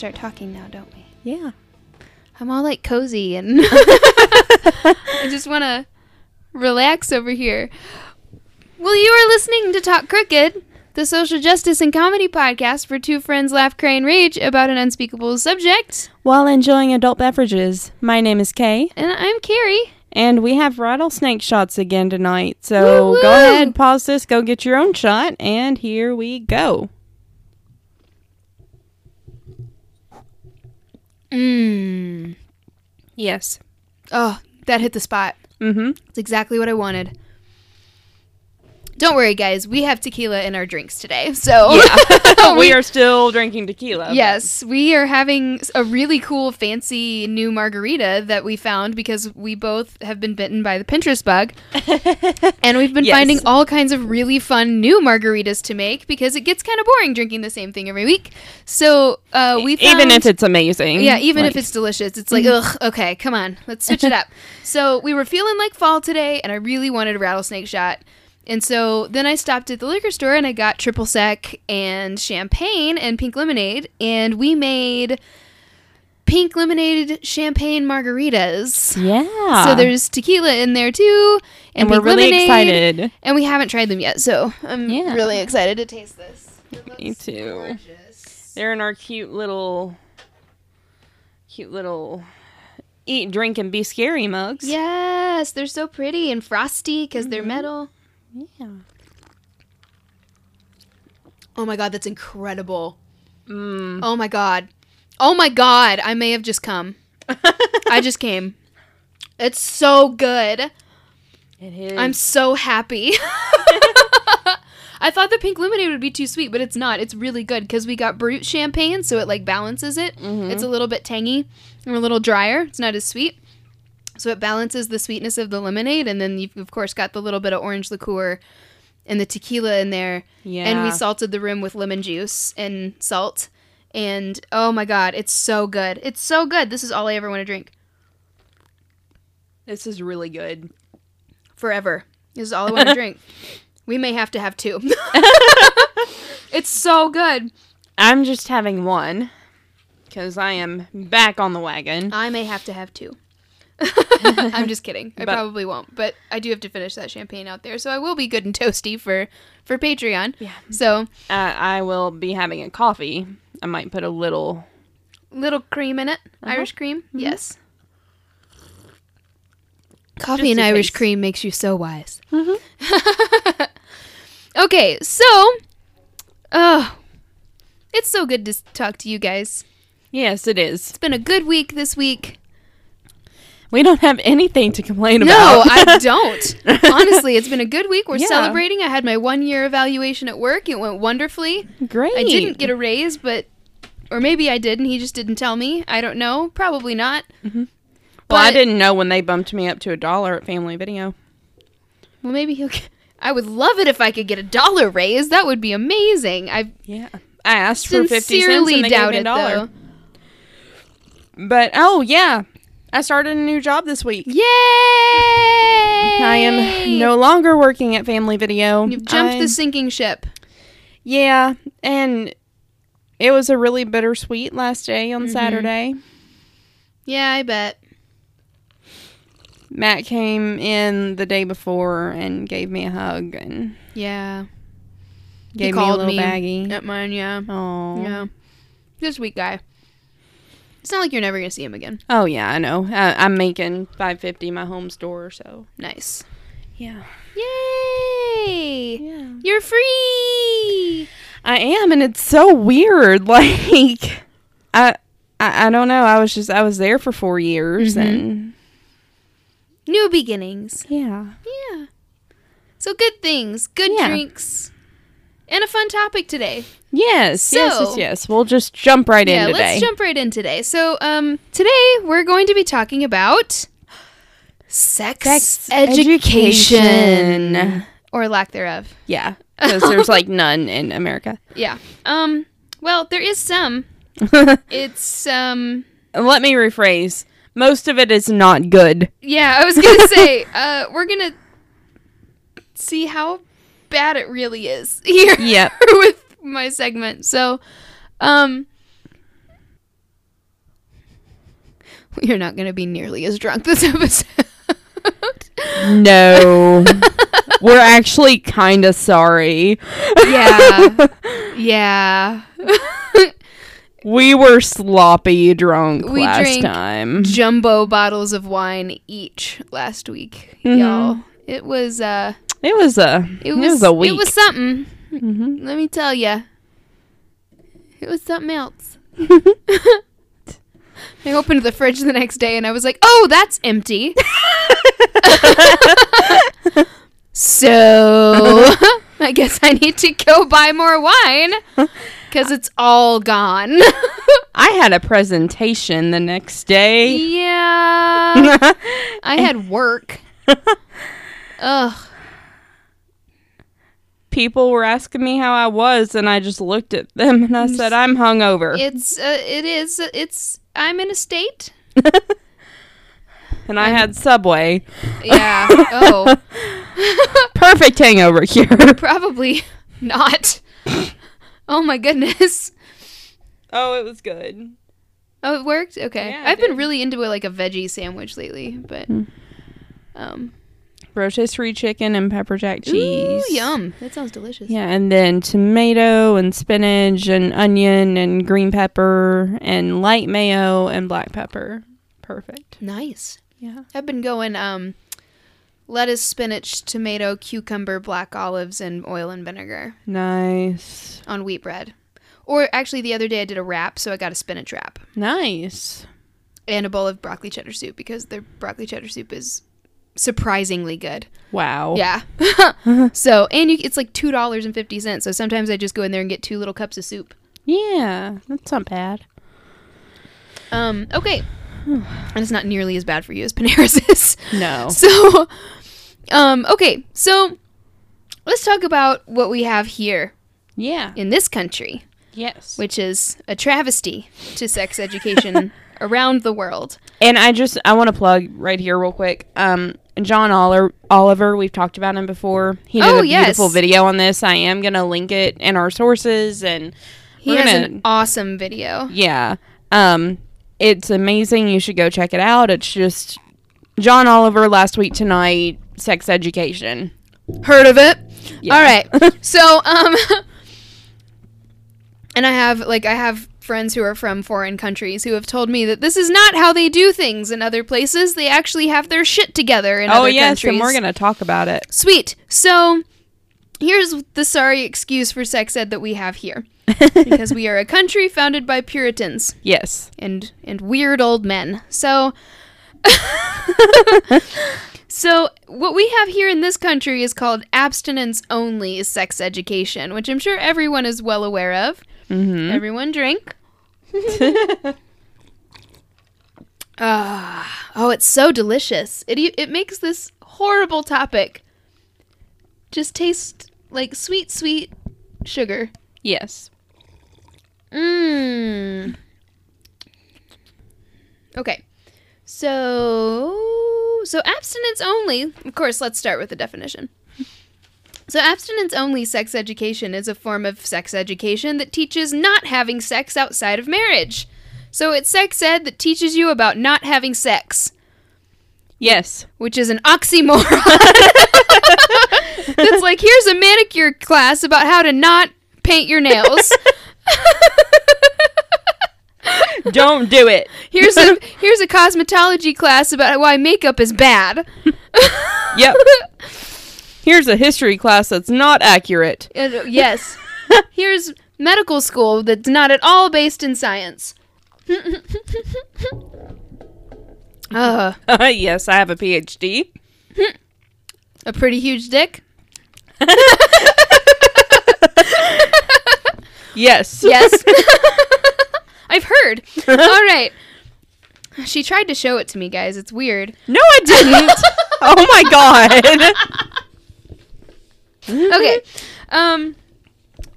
start talking now, don't we? Yeah. I'm all like cozy and I just want to relax over here. Well, you are listening to Talk Crooked, the social justice and comedy podcast for two friends laugh, cry, and rage about an unspeakable subject. While enjoying adult beverages. My name is Kay, And I'm Carrie. and we have rattlesnake shots again tonight. So Woo-woo! go ahead, pause this, go get your own shot, and here we go. Mmm. Yes. Oh, that hit the spot. Mm-hmm. It's exactly what I wanted. Don't worry, guys. We have tequila in our drinks today. So, we are still drinking tequila. Yes, we are having a really cool, fancy new margarita that we found because we both have been bitten by the Pinterest bug. and we've been Yes. finding all kinds of really fun new margaritas to make because it gets kind of boring drinking the same thing every week. So, uh, we found, Even if it's amazing. yeah, even if it's delicious, it's like, ugh, okay, come on, let's switch it up. so we were feeling like fall today, and I really wanted a rattlesnake shot. And so then I stopped at the liquor store and I got triple sec and champagne and pink lemonade, and we made pink lemonade champagne margaritas. Yeah. So there's tequila in there too, and, and we're really lemonade, excited. And we haven't tried them yet, so I'm Yeah. really excited to taste this. Me too. gorgeous. They're in our cute little, cute little eat, drink, and be scary mugs. Yes, they're so pretty and frosty because they're Mm-hmm. metal. Yeah. Oh my god, that's incredible. Mm. Oh my god. Oh my god, I may have just come. I just came. It's so good. It is. I'm so happy. I thought the pink lemonade would be too sweet, but it's not. It's really good because we got brut champagne, so it like balances it. Mhm. It's a little bit tangy and a little drier. It's not as sweet. So it balances the sweetness of the lemonade, and then you've of course got the little bit of orange liqueur and the tequila in there. yeah. And we salted the rim with lemon juice and salt. And oh my god, it's so good. It's so good. This is all I ever want to drink. This is really good. Forever. This is all I want to drink. We may have to have two. it's so good. I'm just having one because I am back on the wagon. I may have to have two. I'm just kidding. I But- probably won't, but I do have to finish that champagne out there, so I will be good and toasty for for Patreon. Yeah. So Uh, I will be having a coffee. I might put a little. little cream in it, Uh-huh. Irish cream. Mhm. Yes. Coffee Just and Irish taste. cream makes you so wise. Mhm. okay, so, oh, it's so good to talk to you guys. Yes, it is. It's been a good week this week. We don't have anything to complain about. No. I don't. Honestly, it's been a good week. We're Yeah. celebrating. I had my one year evaluation at work. It went wonderfully. Great. I didn't get a raise, but, or maybe I did and he just didn't tell me. I don't know. Probably not. Mm-hmm. Well, I didn't know when they bumped me up to a dollar at Family Video. Well, maybe he'll. Get, I would love it if I could get a dollar raise. That would be amazing. I Yeah. I asked for 50 cents and they gave me a dollar. though. But, oh, yeah. I started a new job this week. Yay! I am no longer working at Family Video. You've jumped I'm- the sinking ship. Yeah, and it was a really bittersweet last day on Mhm. Saturday. Yeah, I bet. Matt came in the day before and gave me a hug and Yeah. gave me a little me. baggie. At mine, yeah. Oh, Yeah. A sweet guy. It's not like you're never gonna see him again. Oh yeah, I know. Uh, I'm making five fifty my home store, so Nice. yeah, Yay! yeah. You're free. I am, and it's so weird. Like, I, I, I don't know. I was just I was there for four years, Mhm. and New beginnings. yeah, Yeah. So good things, good Yeah. drinks, and a fun topic today. Yes, yes, So- yes, yes. We'll just jump right yeah, in today. let's jump right in today. So, um, today we're going to be talking about sex, Sex education. education. or lack thereof. Yeah, because there's like none in America. Yeah. Um. Well, there is some. It's um. Let me rephrase. Most of it is not good. Yeah, I was gonna say. Uh, we're gonna see how bad it really is here. Yep. with my segment. So, um, You're not going to be nearly as drunk this episode. No. We're actually kind of sorry. yeah. Yeah. We were sloppy drunk We last drank time. Jumbo bottles of wine each last week, Mhm. y'all. It was uh It was a it it was, was, a week. It was something. Mhm. Let me tell you. It was something else. I opened the fridge the next day and I was like, "Oh, that's empty." so, I guess I need to go buy more wine cuz it's all gone. I had a presentation the next day. yeah. I had work. Ugh. People were asking me how I was, and I just looked at them and I said, "I'm hungover." It's uh, it is it's I'm in a state. and I had Subway. Yeah. Oh. Perfect hangover cure. Probably not. Oh my goodness. oh, it was good. Oh, it worked. Okay, Yeah, I've been really into a, like a veggie sandwich lately, but Hmm. um, Rotisserie chicken and pepper jack cheese. ooh, yum. That sounds delicious. Yeah, and then tomato and spinach and onion and green pepper and light mayo and black pepper. Perfect. Nice. Yeah. I've been going um, lettuce, spinach, tomato, cucumber, black olives, and oil and vinegar Nice. on wheat bread. Or actually, the other day I did a wrap, so I got a spinach wrap Nice. and a bowl of broccoli cheddar soup because their broccoli cheddar soup is surprisingly good. Wow. Yeah. so, and you, it's like two dollars and fifty cents. So sometimes I just go in there and get two little cups of soup. Yeah, that's not bad. Um. Okay. and it's not nearly as bad for you as Panera's is. No. So, um. Okay. So, let's talk about what we have here Yeah. in this country, Yes. which is a travesty to sex education around the world. And I just I want to plug right here real quick. Um, John Oliver, Oliver, we've talked about him before. He did Oh, a beautiful yes. video on this. I am gonna link it in our sources, and He has gonna- an awesome video. yeah, um, it's amazing. You should go check it out. It's just John Oliver last week tonight, sex education. Heard of it? Yeah. All right. So, um, and I have like I have friends who are from foreign countries who have told me that this is not how they do things in other places. They actually have their shit together in oh other yes, countries. and we're gonna talk about it. Sweet. So, here's the sorry excuse for sex ed that we have here. because we are a country founded by Puritans Yes. and and weird old men. So So what we have here in this country is called abstinence only sex education, which I'm sure everyone is well aware of. Mm-hmm. Everyone drink. Ah, oh, it's so delicious. It it makes this horrible topic just taste like sweet, sweet sugar. yes. Mmm. Okay. So, so abstinence only. Of course, let's start with the definition. So, abstinence only sex education is a form of sex education that teaches not having sex outside of marriage. So, it's sex ed that teaches you about not having sex, Yes. which is an oxymoron. That's like, here's a manicure class about how to not paint your nails. Don't do it. Here's a here's a cosmetology class about why makeup is bad. Yep. Here's a history class that's not accurate. Uh, yes. Here's medical school that's not at all based in science. uh, yes, I have a PhD. a pretty huge dick. Yes. Yes. I've heard. All right. She tried to show it to me, guys. It's weird. No, I didn't. oh my god. Okay. Um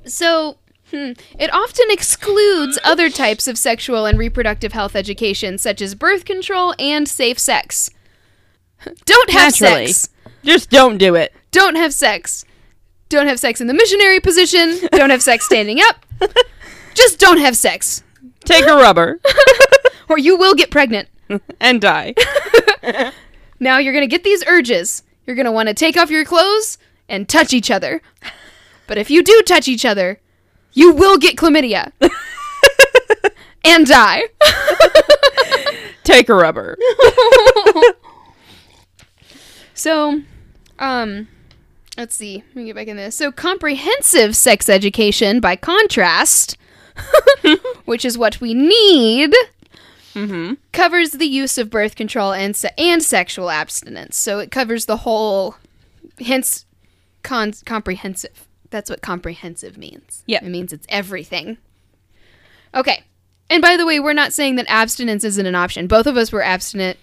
so hmm, it often excludes other types of sexual and reproductive health education such as birth control and safe sex. Don't have Naturally. sex. Just don't do it. Don't have sex. Don't have sex in the missionary position. Don't have sex standing up. Just don't have sex Take a rubber. or you will get pregnant. and die. Now you're going to get these urges. You're going to want to take off your clothes and touch each other. But if you do touch each other, you will get chlamydia and die. Take a rubber. So, um, let's see. Let me get back in this. So, comprehensive sex education, by contrast, which is what we need, Mm-hmm. covers the use of birth control and se- and sexual abstinence. So it covers the whole, hence, con- comprehensive. That's what comprehensive means. Yeah. it means it's everything. Okay, and by the way, we're not saying that abstinence isn't an option. Both of us were abstinent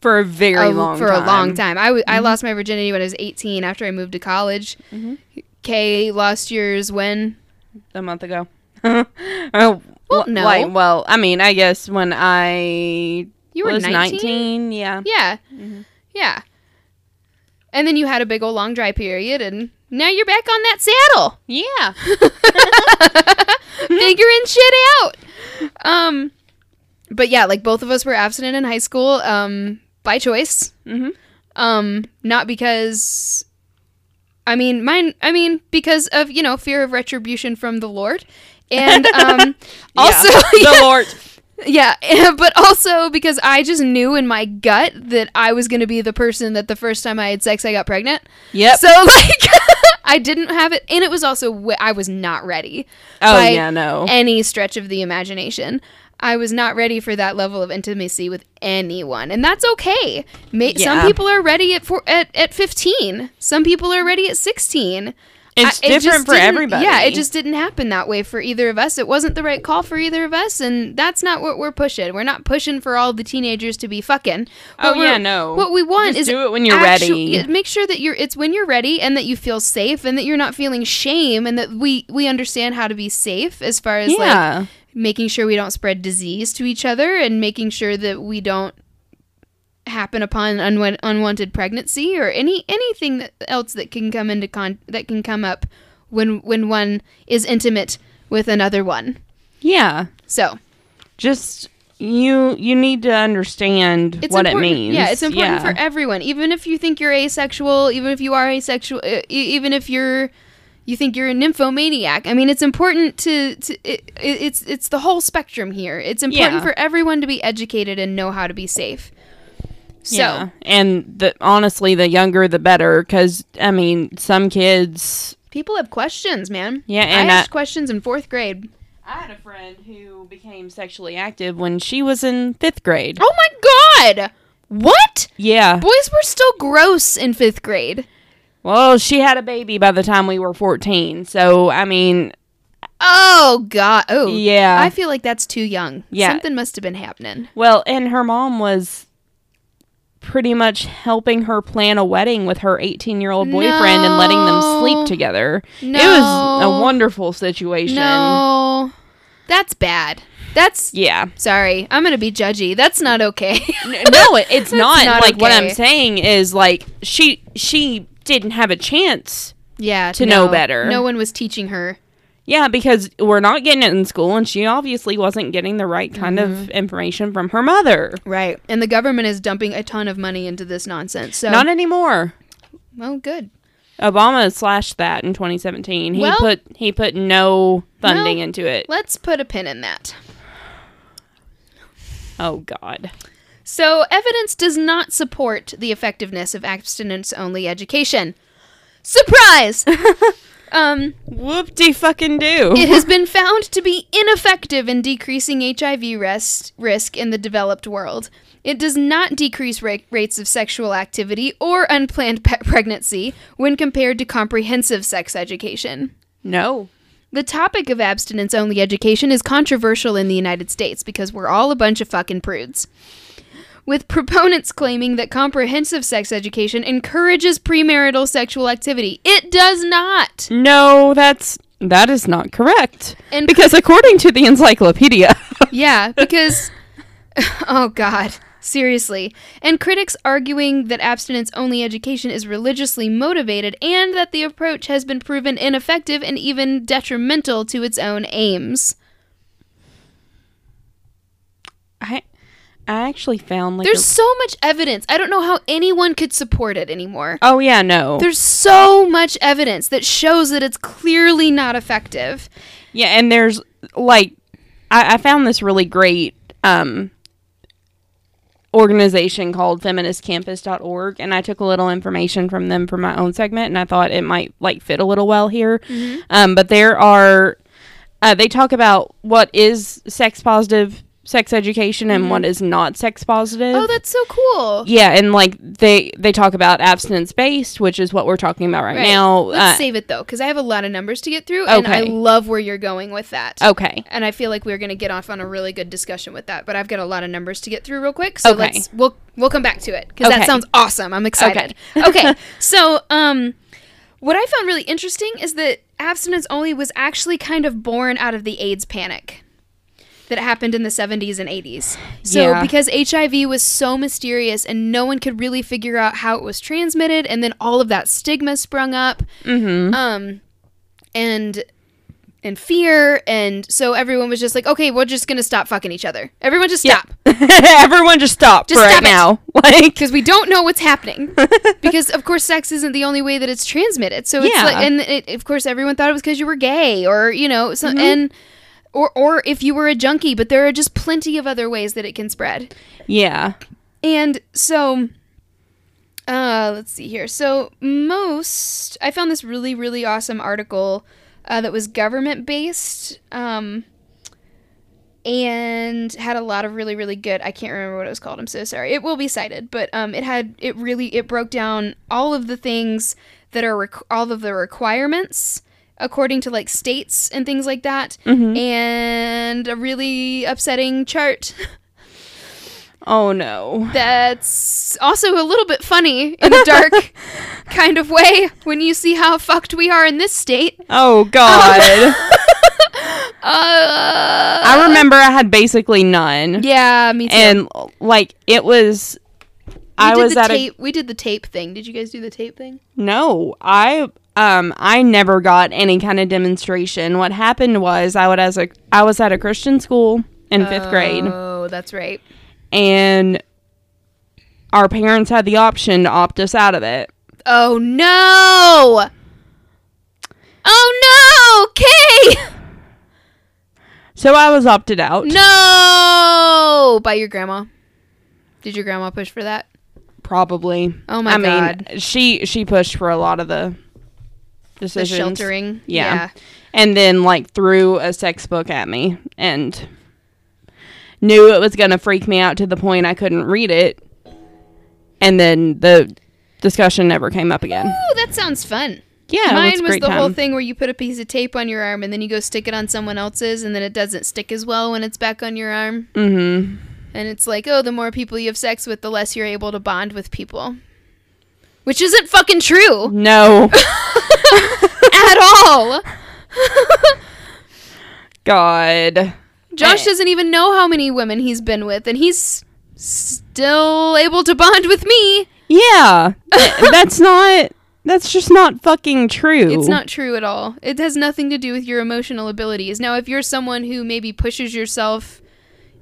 For a very a- long for time. a long time. I, w- I mm-hmm. lost my virginity when I was 18 after I moved to college. Mm-hmm. Kay lost yours when? A month ago. oh, Well, no. Like, well, I mean, I guess when I You were was 19? 19, yeah. Yeah. Mm-hmm. Yeah. And then you had a big old long dry period, and now you're back on that saddle, Yeah. figuring shit out. Um, but yeah, like both of us were abstinent in high school, um, by choice. Mhm. Um, not because, I mean, mine. I mean, because of you know fear of retribution from the Lord, and um, also Yeah. the Lord. Yeah, but also because I just knew in my gut that I was going to be the person that the first time I had sex I got pregnant. Yep. So like I didn't have it and it was also w- I was not ready. oh, yeah, no. Any stretch of the imagination. I was not ready for that level of intimacy with anyone, and that's okay. Ma- Some people are ready at four, at at fifteen. Some people are ready at sixteen. It's I- it different for everybody. Yeah, it just didn't happen that way for either of us. It wasn't the right call for either of us, and that's not what we're pushing. We're not pushing for all the teenagers to be fucking. Oh, What we're- yeah, no. What we want Just is do it when you're actu- ready. Make sure that you're. It's when you're ready, and that you feel safe, and that you're not feeling shame, and that we we understand how to be safe as far as like making sure we don't spread disease to each other and making sure that we don't happen upon unwa- unwanted pregnancy or any anything that else that can come into con that can come up when when one is intimate with another one. yeah. So Just you you need to understand it's what it means. Yeah, it's important Yeah. for everyone, even if you think you're asexual, even if you are asexual, uh, even if you're you think you're a nymphomaniac. I mean, it's important to, to it, it's it's the whole spectrum here. It's important Yeah. for everyone to be educated and know how to be safe. So yeah. And the honestly, the younger the better cuz I mean, some kids people have questions, man. Yeah, I and asked I- questions in fourth grade. I had a friend who became sexually active when she was in 5th grade. Oh my god! What? Yeah. Boys were still gross in fifth grade. Well, she had a baby by the time we were 14. So, I mean, Oh god. Oh yeah. I feel like that's too young. Yeah. Something must have been happening. Well, and her mom was pretty much helping her plan a wedding with her 18 year old boyfriend and letting them sleep together. It was a wonderful situation. No. That's bad. That's Yeah. sorry. I'm going to be judgy. That's not okay. No, it, it's not. not like what I'm saying is like she she didn't have a chance. yeah, To no. know better. No one was teaching her. Yeah, because we're not getting it in school and she obviously wasn't getting the right kind Mm-hmm. of information from her mother. Right. And the government is dumping a ton of money into this nonsense. So Not anymore. well, good. Obama slashed that in 2017. He Well- put he put no funding Well, into it. Let's put a pin in that. Oh God. So, evidence does not support the effectiveness of abstinence only education. Surprise! um, Whoop de fucking do. it has been found to be ineffective in decreasing HIV res- risk in the developed world. It does not decrease ra- rates of sexual activity or unplanned pe- pregnancy when compared to comprehensive sex education. no. The topic of abstinence only education is controversial in the United States because we're all a bunch of fucking prudes. With proponents claiming that comprehensive sex education encourages premarital sexual activity. It does not. No, that's that is not correct. And Because according to the encyclopedia, yeah, because oh god, seriously. And critics arguing that abstinence only education is religiously motivated and that the approach has been proven ineffective and even detrimental to its own aims. I I actually found like There's a- so much evidence. I don't know how anyone could support it anymore. oh yeah no There's so much evidence that shows that it's clearly not effective. yeah and there's like I, I found this really great um organization called feministcampus.org and I took a little information from them for my own segment and I thought it might like fit a little well here. Mm-hmm. Um, but there are uh, they talk about what is sex positive sex education and what is not sex positive. Mm-hmm. Oh, that's so cool. yeah, and like they they talk about abstinence based, which is what we're talking about right, Right. now. Let's Uh, save it though, because I have a lot of numbers to get through, and I love where you're going with that. okay. And I feel like we're gonna get off on a really good discussion with that. But I've got a lot of numbers to get through real quick, so Okay. let's we'll we'll come back to it because that sounds awesome. I'm excited. Okay, Okay, so um, what I found really interesting is that abstinence only was actually kind of born out of the AIDS panic that happened in the 70s and 80s. So Yeah. because HIV was so mysterious and no one could really figure out how it was transmitted and then all of that stigma sprung up Mm-hmm. um and and fear and so everyone was just like okay we're just gonna stop fucking each other everyone just Yeah. stop Everyone just stop Just for stop right it. now. Like because we don't know what's happening because of course sex isn't the only way that it's transmitted so it's Yeah. like and it, of course everyone thought it was because you were gay or you know so, Mm-hmm. and or or if you were a junkie but there are just plenty of other ways that it can spread yeah. And so, uh, let's see here. So, most, I found this really, really awesome article uh, that was government based um, and had a lot of really, really good, I can't remember what it was called. I'm so sorry. It will be cited, but um, it had, it really, it broke down all of the things that are, requ- all of the requirements according to like states and things like that and a really upsetting chart Oh no. that's also a little bit funny in a dark kind of way when you see how fucked we are in this state. Oh god. Uh, I remember I had basically none. yeah, me too. And like it was I was the at tape. we did the tape thing. Did you guys do the tape thing? No, I um I never got any kind of demonstration. What happened was I would as a I was at a Christian school in 5th grade Oh, that's right. and our parents had the option to opt us out of it. Oh no! Oh no! Kay! So I was opted out. No! By your grandma. Did your grandma push for that? Probably. Oh my I god. mean, she she pushed for a lot of the the decisions. sheltering. Yeah. And then like threw a sex book at me and knew it was going to freak me out to the point I couldn't read it. And then the discussion never came up again. Ooh, that sounds fun. Yeah, Mine was the time. whole thing where you put a piece of tape on your arm and then you go stick it on someone else's and then it doesn't stick as well when it's back on your arm. Mhm. And it's like, oh, the more people you have sex with, the less you're able to bond with people. Which isn't fucking true No. at all. God. Josh doesn't even know how many women he's been with, and he's still able to bond with me. Yeah. that's not that's just not fucking true. It's not true at all. It has nothing to do with your emotional abilities. Now, if you're someone who maybe pushes yourself,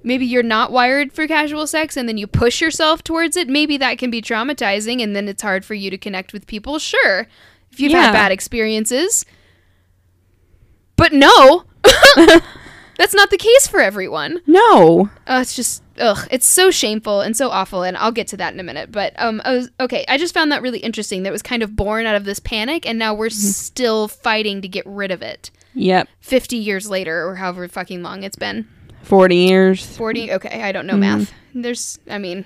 maybe you're not wired for casual sex and then you push yourself towards it, maybe that can be traumatizing and then it's hard for you to connect with people. Sure. If you've Yeah. had bad experiences. But no. That's not the case for everyone. No. Oh, it's just ugh, it's so shameful and so awful, and I'll get to that in a minute. But um, I was okay. I just found that really interesting. That was kind of born out of this panic, and now we're still fighting to get rid of it. Yep. Fifty years later, or however fucking long it's been. 40 years. Forty. Okay, I don't know math. There's, I mean,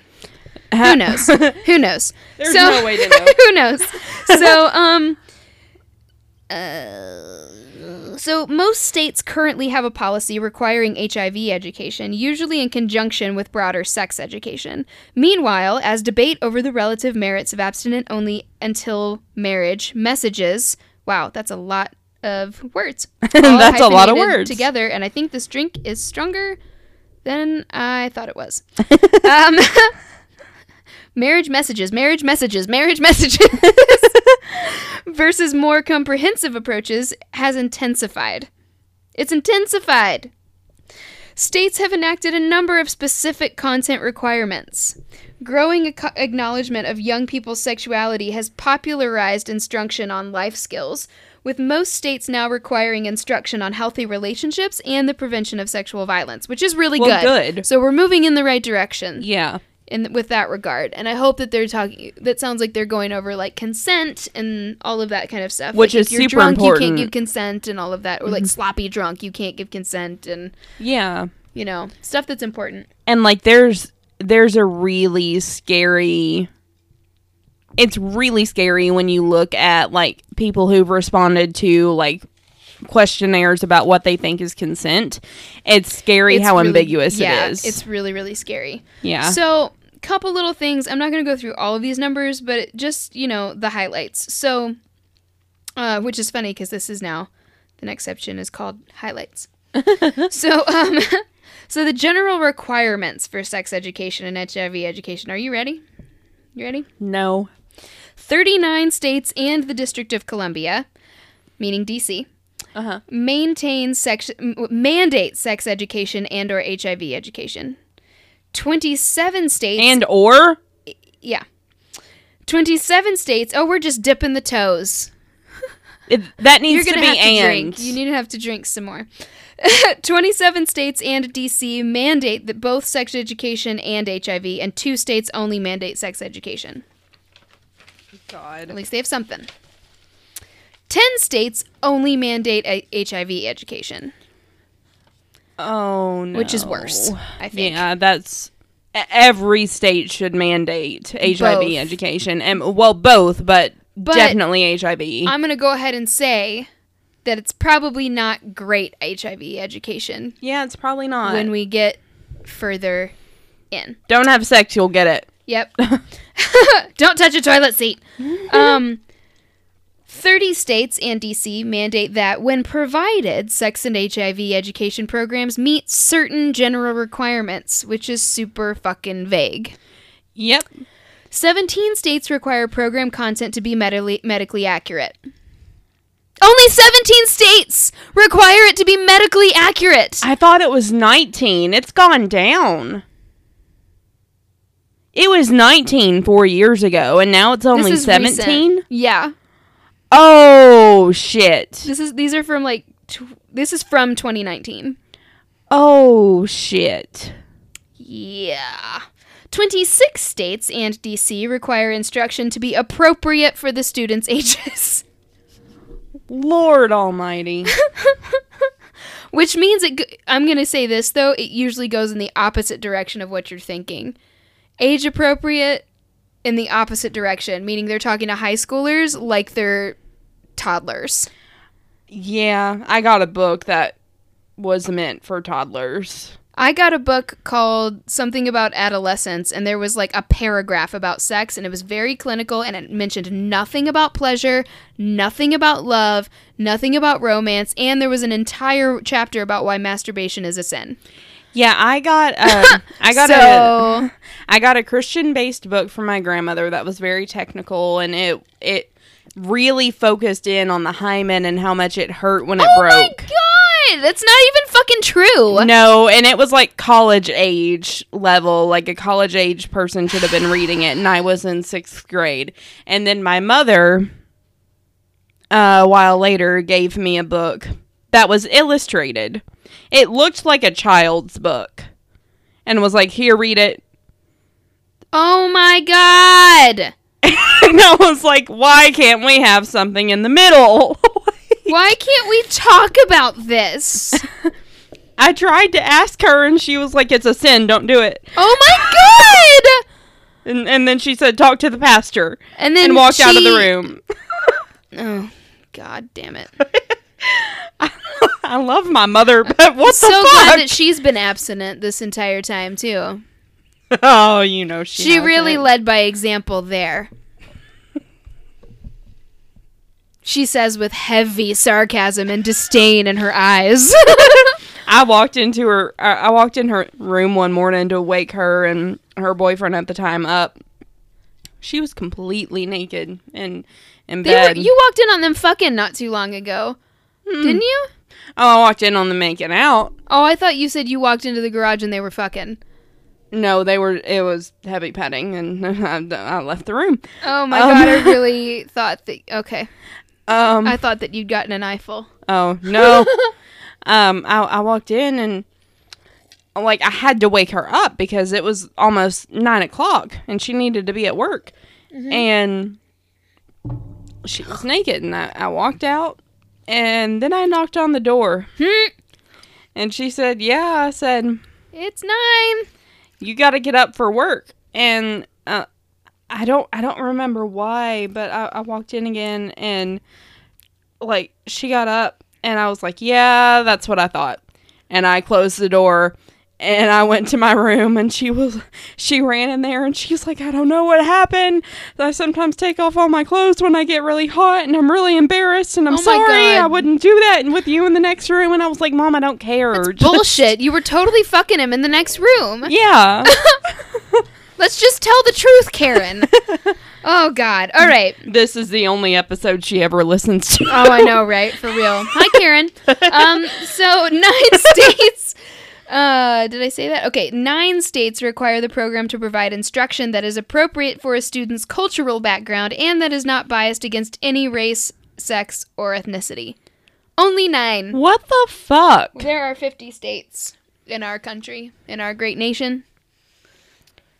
who knows? who knows? There's So- no way to know. who knows? So, um, uh, so most states currently have a policy requiring HIV education, usually in conjunction with broader sex education. Meanwhile, as debate over the relative merits of abstinent only until marriage messages, wow, that's a lot of words. That's a lot of words. together, and I think this drink is stronger than I thought it was. um, marriage messages, marriage messages, marriage messages versus more comprehensive approaches has intensified. It's intensified. States have enacted a number of specific content requirements. Growing ac- acknowledgement of young people's sexuality has popularized instruction on life skills, with most states now requiring instruction on healthy relationships and the prevention of sexual violence, which is really Well, good. good. So we're moving in the right direction Yeah. in with that regard. And I hope that they're talking that sounds like they're going over like consent and all of that kind of stuff. Which like, is if you're super drunk, you important. can't give consent and all of that. Or like mm-hmm. sloppy drunk, you can't give consent and Yeah. you know, stuff that's important. and like there's there's a really scary it's really scary when you look at like people who've responded to like questionnaires about what they think is consent it's scary It's how really- ambiguous yeah, it is It's really, really scary. yeah So, couple little things. I'm not going to go through all of these numbers, but just you know the highlights. So, uh, which is funny because this is now the next section is called highlights. so, um, so the general requirements for sex education and HIV education. Are you ready? You ready? no 39 states and the District of Columbia, meaning DC, uh-huh maintain sex m- mandate sex education and or HIV education. 27 states and or yeah. 27 states. Oh, we're just dipping the toes. it, that You're needs to going be to to and drink. You need to have to drink some more. 27 states and DC mandate that both sex education and HIV, and two states only mandate sex education. At least they have something. 10 states only mandate a- HIV education, oh no which is worse, I think. yeah that's every state should mandate hiv Both. education and well both but, But definitely hiv I'm going to go ahead and say that it's probably not great HIV education yeah it's probably not when we get further in. Don't have sex, you'll get it. Yep. Don't touch a toilet seat. Um, 30 states and DC mandate that when provided, sex and HIV education programs meet certain general requirements, which is super fucking vague. Yep. 17 states require program content to be medically, medically accurate. Only 17 states require it to be medically accurate. I thought it was 19. It's gone down. It was 19 four years ago, and now it's only 17? Yeah. Oh, shit. This is these are from like tw- this is from 2019. Oh, shit. Yeah. 26 states and DC require instruction to be appropriate for the students' ages. Lord almighty. Which means it g- I'm going to say this though, it usually goes in the opposite direction of what you're thinking. Age appropriate in the opposite direction, meaning they're talking to high schoolers like they're toddlers. yeah, I got a book that was meant for toddlers. I got a book called Something About Adolescence, and there was like a paragraph about sex, and it was very clinical, and it mentioned nothing about pleasure, nothing about love, nothing about romance, and there was an entire chapter about why masturbation is a sin. Yeah, I got uh, I got So- a I got a Christian based book from my grandmother that was very technical and it it really focused in on the hymen and how much it hurt when it broke. Oh my broke. god, that's not even fucking true. No, and it was like college age level, like a college age person should have been reading it, and I was in sixth grade. And then my mother, uh, a while later, gave me a book that was illustrated. It looked like a child's book, and was like, "Here, read it." Oh my god. and I was like, "Why can't we have something in the middle?" Why can't we talk about this? I tried to ask her, and she was like, "It's a sin. Don't do it." Oh my god! And and then she said, "Talk to the pastor," And then and walked out of the room. Oh, god damn it. I love my mother, but what so the glad fuck? that she's been abstinent this entire time too. oh, you know she. She really hasn't. led by example there. She says with heavy sarcasm and disdain in her eyes. I walked into her. I walked in her room one morning to wake her and her boyfriend at the time up. She was completely naked and in They were, bed. you walked in on them fucking not too long ago, Hmm. didn't you? Oh, I walked in on them making out. Oh, I thought you said you walked into the garage and they were fucking. No, they were. It was heavy petting, and I, I left the room. Oh my Um. god, I really thought that. Okay. Um. I thought that you'd gotten an eyeful. oh no. um. I I walked in and like I had to wake her up because it was almost nine o'clock and she needed to be at work, and she was naked, and I, I walked out, and then I knocked on the door, and she said, "Yeah." I said. It's nine. You got to get up for work. And uh, i don't i don't remember why but I, I walked in again and like she got up and i was like yeah that's what i thought. And i closed the door and i went to my room and she was she ran in there and she's like i don't know what happened i sometimes take off all my clothes when i get really hot and i'm really embarrassed and i'm Oh sorry i wouldn't do that and with you in the next room and i was like mom i don't care Just- Bullshit. You were totally fucking him in the next room. yeah Let's just tell the truth, Karen. oh god. All right. This is the only episode she ever listens to. Oh, I know, right? For real. Hi, Karen. Um, so nine states. Uh, did I say that? Okay, nine states require the program to provide instruction that is appropriate for a student's cultural background and that is not biased against any race, sex, or ethnicity. Only nine. What the fuck? There are 50 states in our country, in our great nation.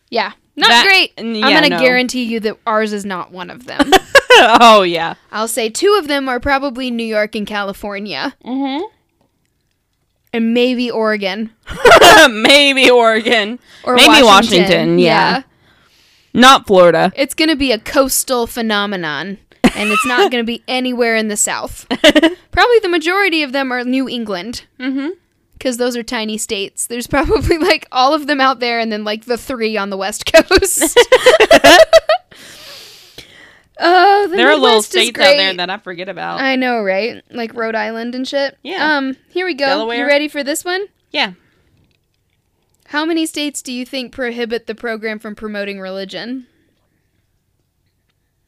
Yeah, not That- great. I'm going to no. guarantee you that ours is not one of them. oh yeah. I'll say two of them are probably New York and California, Mm-hmm. And maybe Oregon Maybe Oregon. or Maybe Washington. Washington, yeah. Not Florida. It's going to be a coastal phenomenon, and it's not going to be anywhere in the South. Probably the majority of them are New England. Mm-hmm. because those are tiny states. There's probably like all of them out there, and then like the three on the west coast. Oh, the There are little states out there that I forget about. I know, right? Like Rhode Island and shit. Yeah. Um. Here we go. Delaware. You ready for this one? yeah. How many states do you think prohibit the program from promoting religion?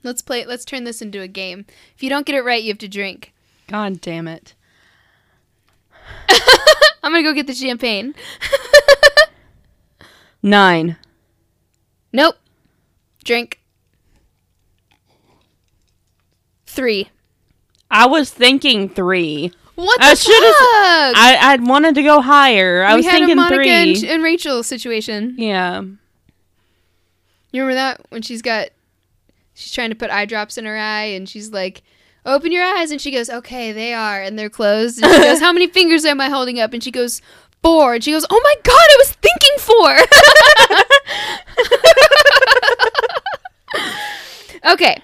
Let's play. Let's turn this into a game. If you don't get it right, you have to drink. God damn it. I'm gonna go get the champagne. Nine. Nope. Drink. Three. I was thinking three. What the I fuck? I I'd wanted to go higher. I we was had a thinking Monica three. and, and Rachel situation. yeah. You remember that when she's got, she's trying to put eye drops in her eye, and she's like, "Open your eyes," and she goes, "Okay, they are," and they're closed. And she goes, "How many fingers am I holding up?" And she goes, four. And she goes, "Oh my god, I was thinking four. okay,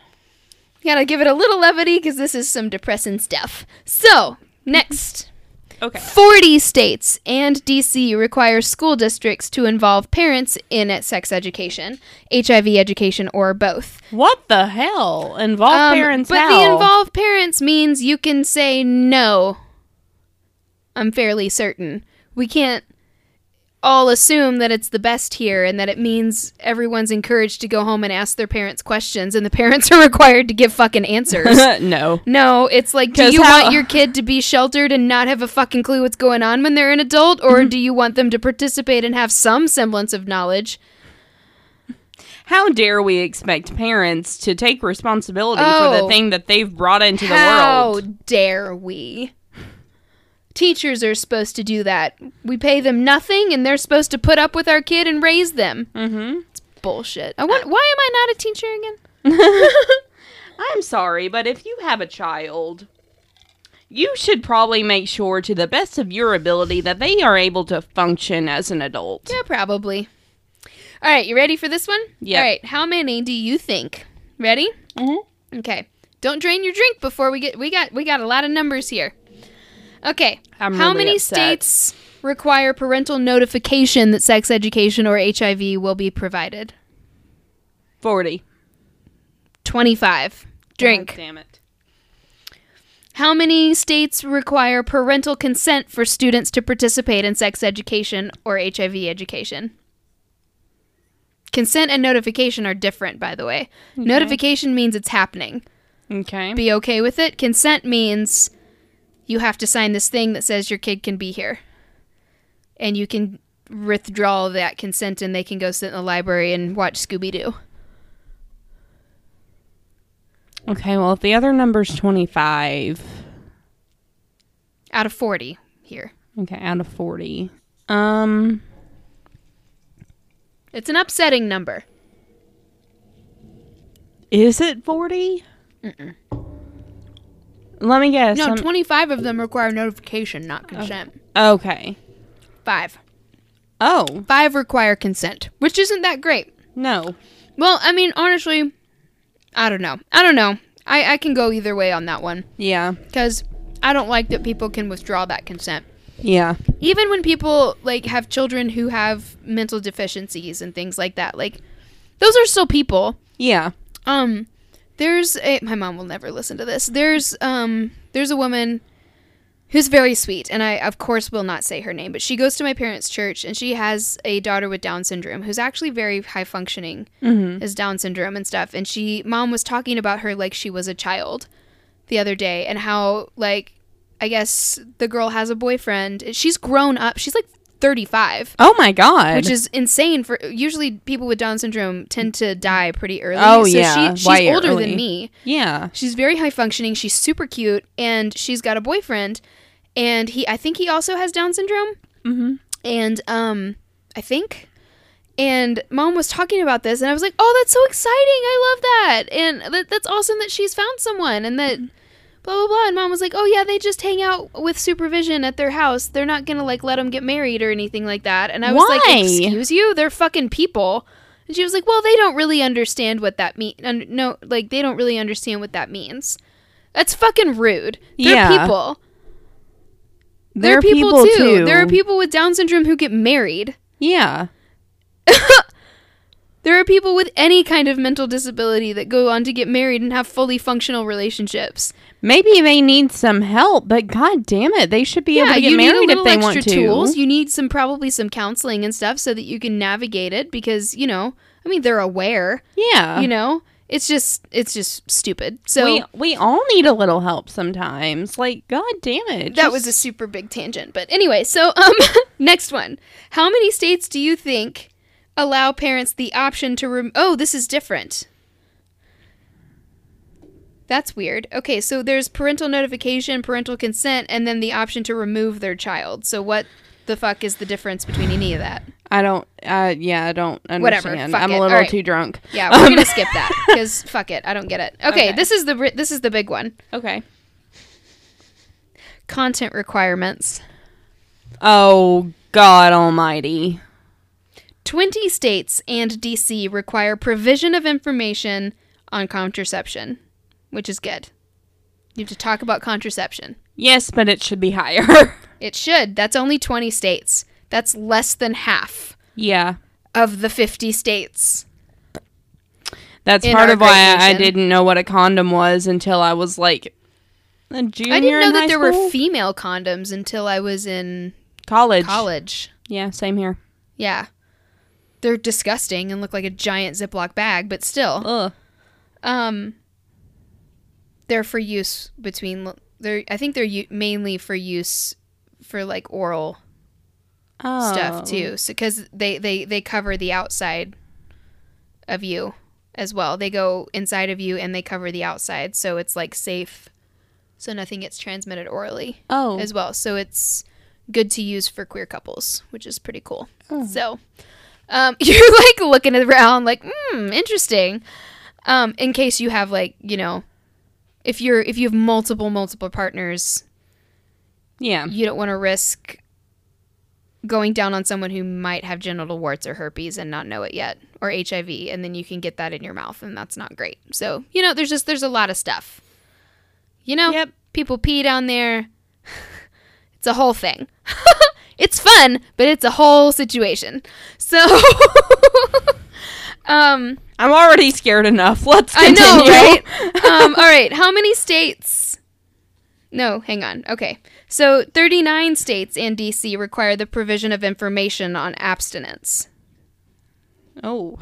gotta give it a little levity because this is some depressing stuff. So next. Okay. 40 states and DC require school districts to involve parents in sex education, HIV education, or both. What the hell? Involve Um, parents but how? the involve parents means you can say no. I'm fairly certain. We can't all assume that it's the best here and that it means everyone's encouraged to go home and ask their parents questions and the parents are required to give fucking answers. no. No, it's like, do you how- want your kid to be sheltered and not have a fucking clue what's going on when they're an adult, or Mm-hmm. do you want them to participate and have some semblance of knowledge? How dare we expect parents to take responsibility for Oh. the thing that they've brought into the world? How dare we? Teachers are supposed to do that. We pay them nothing, and they're supposed to put up with our kid and raise them. Mm-hmm. It's bullshit. I want, why am I not a teacher again? I'm sorry, but if you have a child, you should probably make sure to the best of your ability that they are able to function as an adult. Yeah, probably. All right, you ready for this one? Yep. All right, how many do you think? Ready? Mm-hmm. Okay. Don't drain your drink before we get we got we got a lot of numbers here. Okay. I'm How really many upset. states require parental notification that sex education or HIV will be provided? 40. 25. Drink. God damn it. How many states require parental consent for students to participate in sex education or HIV education? Consent and notification are different, by the way. Notification means it's happening. Okay. Be okay with it. Consent means you have to sign this thing that says your kid can be here. And you can withdraw that consent and they can go sit in the library and watch Scooby Doo. Okay, well, if the other number's 25, Out of 40 here. okay, out of 40. Um, It's an upsetting number. is it 40? Let me guess. No, I'm- 25 of them require notification, not consent. okay. Five. Oh, Five require consent, which isn't that great. no. Well, I mean, honestly, I don't know. I don't know. I, I can go either way on that one Yeah. because I don't like that people can withdraw that consent. Yeah. Even when people like have children who have mental deficiencies and things like that, like those are still people. Yeah. Um, there's a my mom will never listen to this. There's um there's a woman who's very sweet, and I of course will not say her name, but she goes to my parents' church, and she has a daughter with Down syndrome who's actually very high functioning, Mm-hmm. as Down syndrome and stuff. And she mom was talking about her like she was a child the other day, and how like I guess the girl has a boyfriend. She's grown up. She's like 35 Oh my god. which is insane for usually people with down syndrome tend to die pretty early. Oh, so yeah, she, she's way older early. than me. Yeah. she's very high functioning. She's super cute. And she's got a boyfriend. And he i think he also has down syndrome. Mm-hmm. and um i think. And mom was talking about this. And i was like oh that's so exciting. I love that. And that, that's awesome that she's found someone and that blah blah blah and mom was like oh yeah they just hang out with supervision at their house they're not gonna like let them get married or anything like that and i was Why? like excuse you they're fucking people and she was like well they don't really understand what that mean un- no like they don't really understand what that means that's fucking rude they're Yeah. people There they're are people, people, too. too. There are people with Down syndrome who get married. Yeah. There are people with any kind of mental disability that go on to get married and have fully functional relationships. Maybe they need some help, but god damn it, they should be able to get you need a married if they extra want to. tools. You need some probably some counseling and stuff so that you can navigate it because you know, I mean, they're aware. yeah. You know, it's just it's just stupid. So we we all need a little help sometimes. Like god damn it. that just- was a super big tangent. But anyway, so um, next one. How many states do you think allow parents the option to rem- Oh, this is different. That's weird. Okay, so there's parental notification, parental consent, and then the option to remove their child. So what the fuck is the difference between any of that? I don't uh yeah, I don't understand. Whatever, fuck I'm it. a little Alright. too drunk. Yeah, we're gonna skip that because fuck it, I don't get it. Okay, Okay. this is the this is the big one. Okay. Content requirements. Oh god almighty. 20 states and DC require provision of information on contraception, which is good. You have to talk about contraception. Yes, but it should be higher. It should. That's only 20 states. That's less than half yeah. of the 50 states. That's part of why I didn't know what a condom was until I was like a junior I didn't know that there school? were female condoms until I was in college. college. Yeah, same here. Yeah. They're disgusting and look like a giant Ziploc bag, but still. Ugh. Um, they're for use between. They're. I think they're u- mainly for use for like oral Oh. stuff too. So because they they they cover the outside of you as well. They go inside of you and they cover the outside, so it's like safe. So nothing gets transmitted orally Oh. as well. So it's good to use for queer couples, which is pretty cool. So um, you're like looking around like, hmm, interesting. Um, in case you have like, you know, if you're if you have multiple multiple partners, yeah. you don't want to risk going down on someone who might have genital warts or herpes and not know it yet or HIV and then you can get that in your mouth and that's not great. So, you know, there's just there's a lot of stuff. You know, Yep. people pee down there. it's a whole thing. it's fun, but it's a whole situation. So um I'm already scared enough. Let's continue. I know, right? um, all right. How many states? No, hang on. Okay. So 39 states and DC require the provision of information on abstinence. Oh.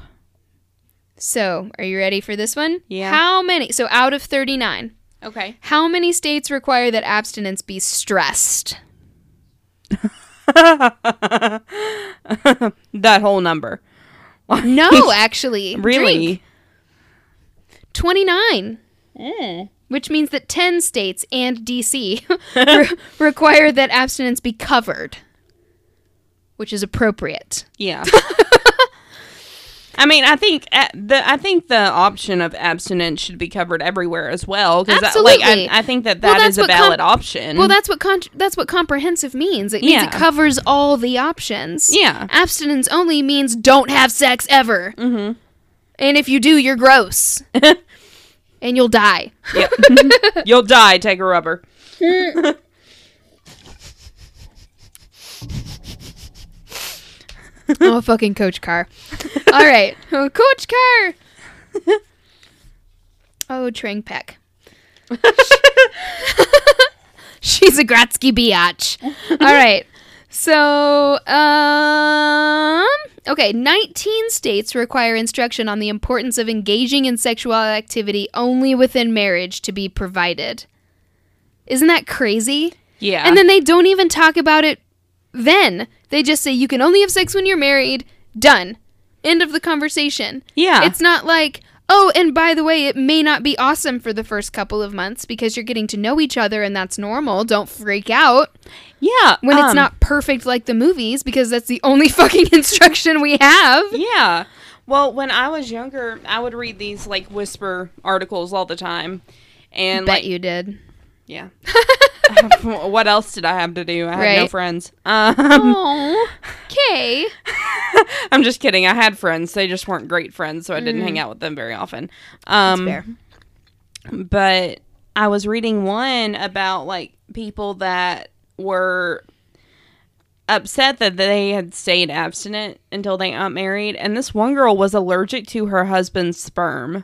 So, are you ready for this one? Yeah. How many? So, out of 39, Okay. How many states require that abstinence be stressed? that whole number. No, actually. Really? Drink. 29. Mm. Which means that 10 states and DC re- require that abstinence be covered, which is appropriate. Yeah. I mean, I think uh, the I think the option of abstinence should be covered everywhere as well because like Absolutely. I, I think that that that's is a what com- valid option. Well, that's what con- that's what comprehensive means. It means it covers all the options. yeah. Abstinence only means don't have sex ever. Mm-hmm. And if you do, you're gross. and you'll die. Yep. You'll die. Take a rubber. oh, fucking Coach Carr. All right. Oh, Coach Carr. oh, Trang Pak. She's a grotsky biatch. All right. So, um, okay, 19 states require instruction on the importance of engaging in sexual activity only within marriage to be provided. Isn't that crazy? Yeah. And then they don't even talk about it then. They just say you can only have sex when you're married. Done. End of the conversation. yeah. It's not like, oh, and by the way, it may not be awesome for the first couple of months because you're getting to know each other and that's normal. Don't freak out yeah. when it's um, not perfect like the movies because that's the only fucking instruction we have. Yeah. Well, when I was younger, I would read these like whisper articles all the time, and Bet like you did. Yeah. what else did I have to do? I had no friends. Um, Oh, okay. I'm just kidding. I had friends. They just weren't great friends, so I didn't hang out with them very often. Um, fair. But I was reading one about like people that were upset that they had stayed abstinent until they got married, and this one girl was allergic to her husband's sperm,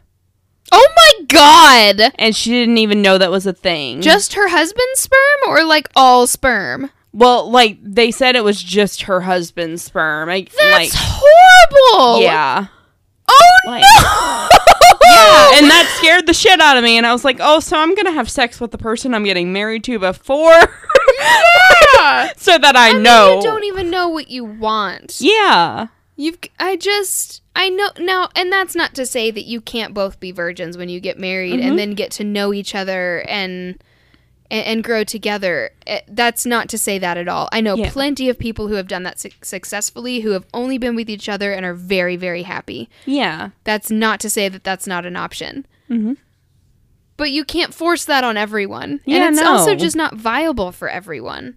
Oh my god! and she didn't even know that was a thing. Just her husband's sperm or like all sperm? well, like they said, it was just her husband's sperm. Like, That's like horrible! yeah. Oh Like- no! Yeah, and that scared the shit out of me. And I was like, oh, so I'm going to have sex with the person I'm getting married to before? Yeah. so that I, I mean, know. you don't even know what you want. yeah. You've I just I know now and that's not to say that you can't both be virgins when you get married Mhm. and then get to know each other and and, and grow together. Eh, That's not to say that at all. I know Yeah. plenty of people who have done that su- successfully who have only been with each other and are very very happy. Yeah. That's not to say that that's not an option. Mhm. But you can't force that on everyone. Yeah, and it's also just not viable for everyone.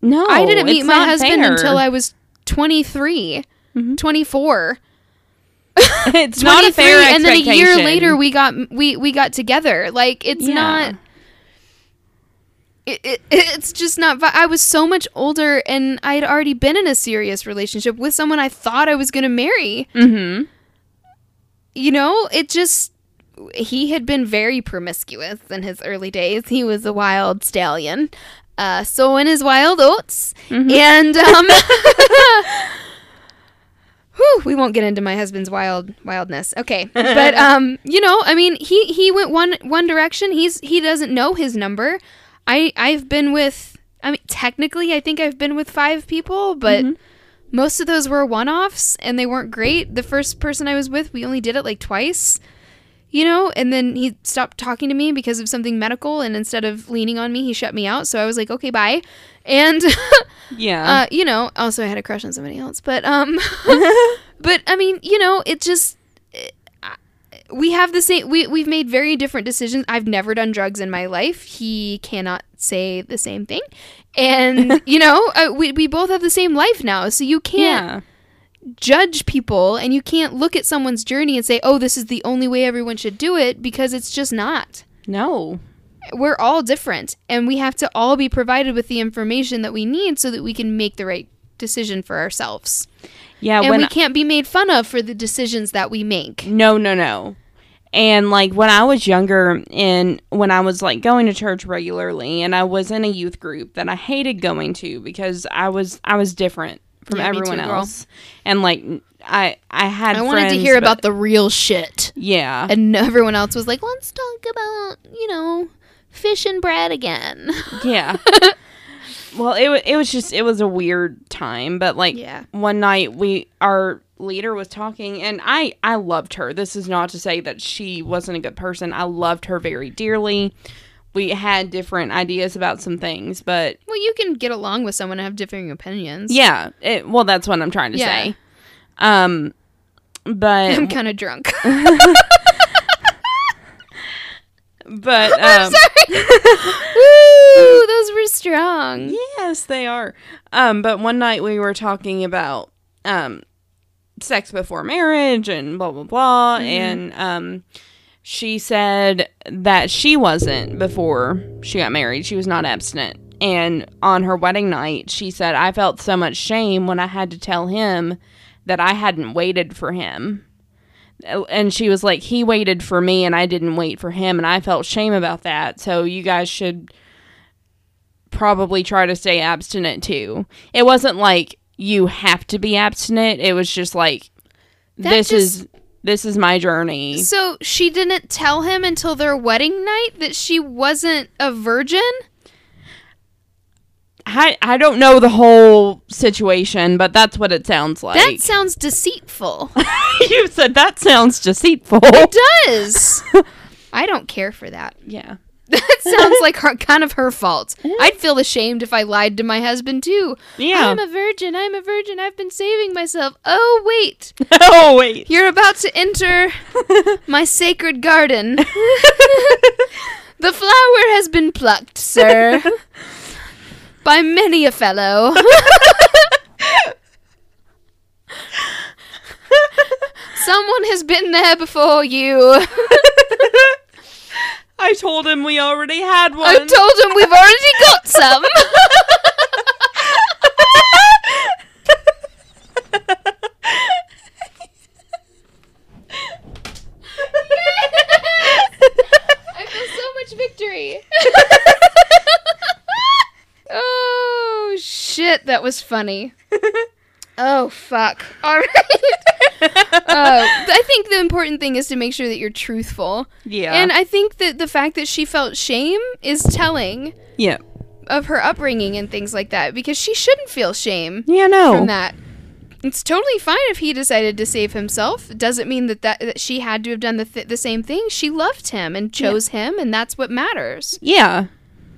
No. I didn't meet my husband fair. until I was 23, Mhm. 24. it's not a fair and then a year later we got we we got together. Like it's Yeah. not it, it, it's just not I was so much older and I had already been in a serious relationship with someone I thought I was going to marry. Mhm. You know, it just he had been very promiscuous in his early days. He was a wild stallion. Uh, sowing his wild oats. Mhm. And um Whew, we won't get into my husband's wild wildness. Okay. But um, you know, I mean, he he went one one direction. He's he doesn't know his number. I I've been with I mean, technically I think I've been with 5 people, but Mhm. most of those were one-offs and they weren't great. The first person I was with, we only did it like twice. You know, and then he stopped talking to me because of something medical and instead of leaning on me, he shut me out. So I was like, "Okay, bye." And Yeah. uh, you know, also I had a crush on somebody else, but um, but I mean, you know, it just uh, we have the same. We we've made very different decisions. I've never done drugs in my life. He cannot say the same thing, and you know, uh, we we both have the same life now. So you can't yeah. Judge people, and you can't look at someone's journey and say, "Oh, this is the only way everyone should do it," because it's just not No. we're all different and we have to all be provided with the information that we need so that we can make the right decision for ourselves. Yeah. and we can't be made fun of for the decisions that we make. No, no, no. And like when I was younger and when I was like going to church regularly and I was in a youth group that I hated going to because I was I was different from Yeah, everyone too, else. And like I I had. I wanted to hear but- about the real shit. Yeah. And everyone else was like, let's talk about, you know, fish and bread again. Yeah. well, it it was just it was a weird time, but like Yeah. one night we our leader was talking and I I loved her. This is not to say that she wasn't a good person. I loved her very dearly. We had different ideas about some things, but Well, you can get along with someone and have differing opinions. yeah, it, well that's what I'm trying to Yeah. say. Um but I'm kind of drunk. but um Woo, those were strong. Yes, they are. Um, but one night we were talking about um sex before marriage and blah blah blah, and um she said that she wasn't before she got married. She was not abstinent. And on her wedding night, she said, I felt so much shame when I had to tell him that I hadn't waited for him. And she was like, He waited for me and I didn't wait for him. And I felt shame about that. So you guys should probably try to stay abstinent too. It wasn't like you have to be abstinent. It was just like That this just- is this is my journey. So she didn't tell him until their wedding night that she wasn't a virgin? I I don't know the whole situation, but that's what it sounds like. That sounds deceitful. you said that sounds deceitful. it does. I don't care for that. yeah. That sounds like her, kind of her fault. I'd feel ashamed if I lied to my husband too. Yeah. I'm a virgin. I'm a virgin. I've been saving myself. Oh, wait. oh wait. You're about to enter my sacred garden. the flower has been plucked, sir, by many a fellow. Someone has been there before you. I told him we already had one. I told him we've already got some. I feel so much victory. oh shit, that was funny. Oh fuck. All right. uh, I think the important thing is to make sure that you're truthful. yeah. And I think that the fact that she felt shame is telling yeah. of her upbringing and things like that because she shouldn't feel shame Yeah, no. from that. It's totally fine if he decided to save himself. It doesn't mean that, that, that she had to have done the, th- the same thing. She loved him and chose him, and that's what matters. Yeah.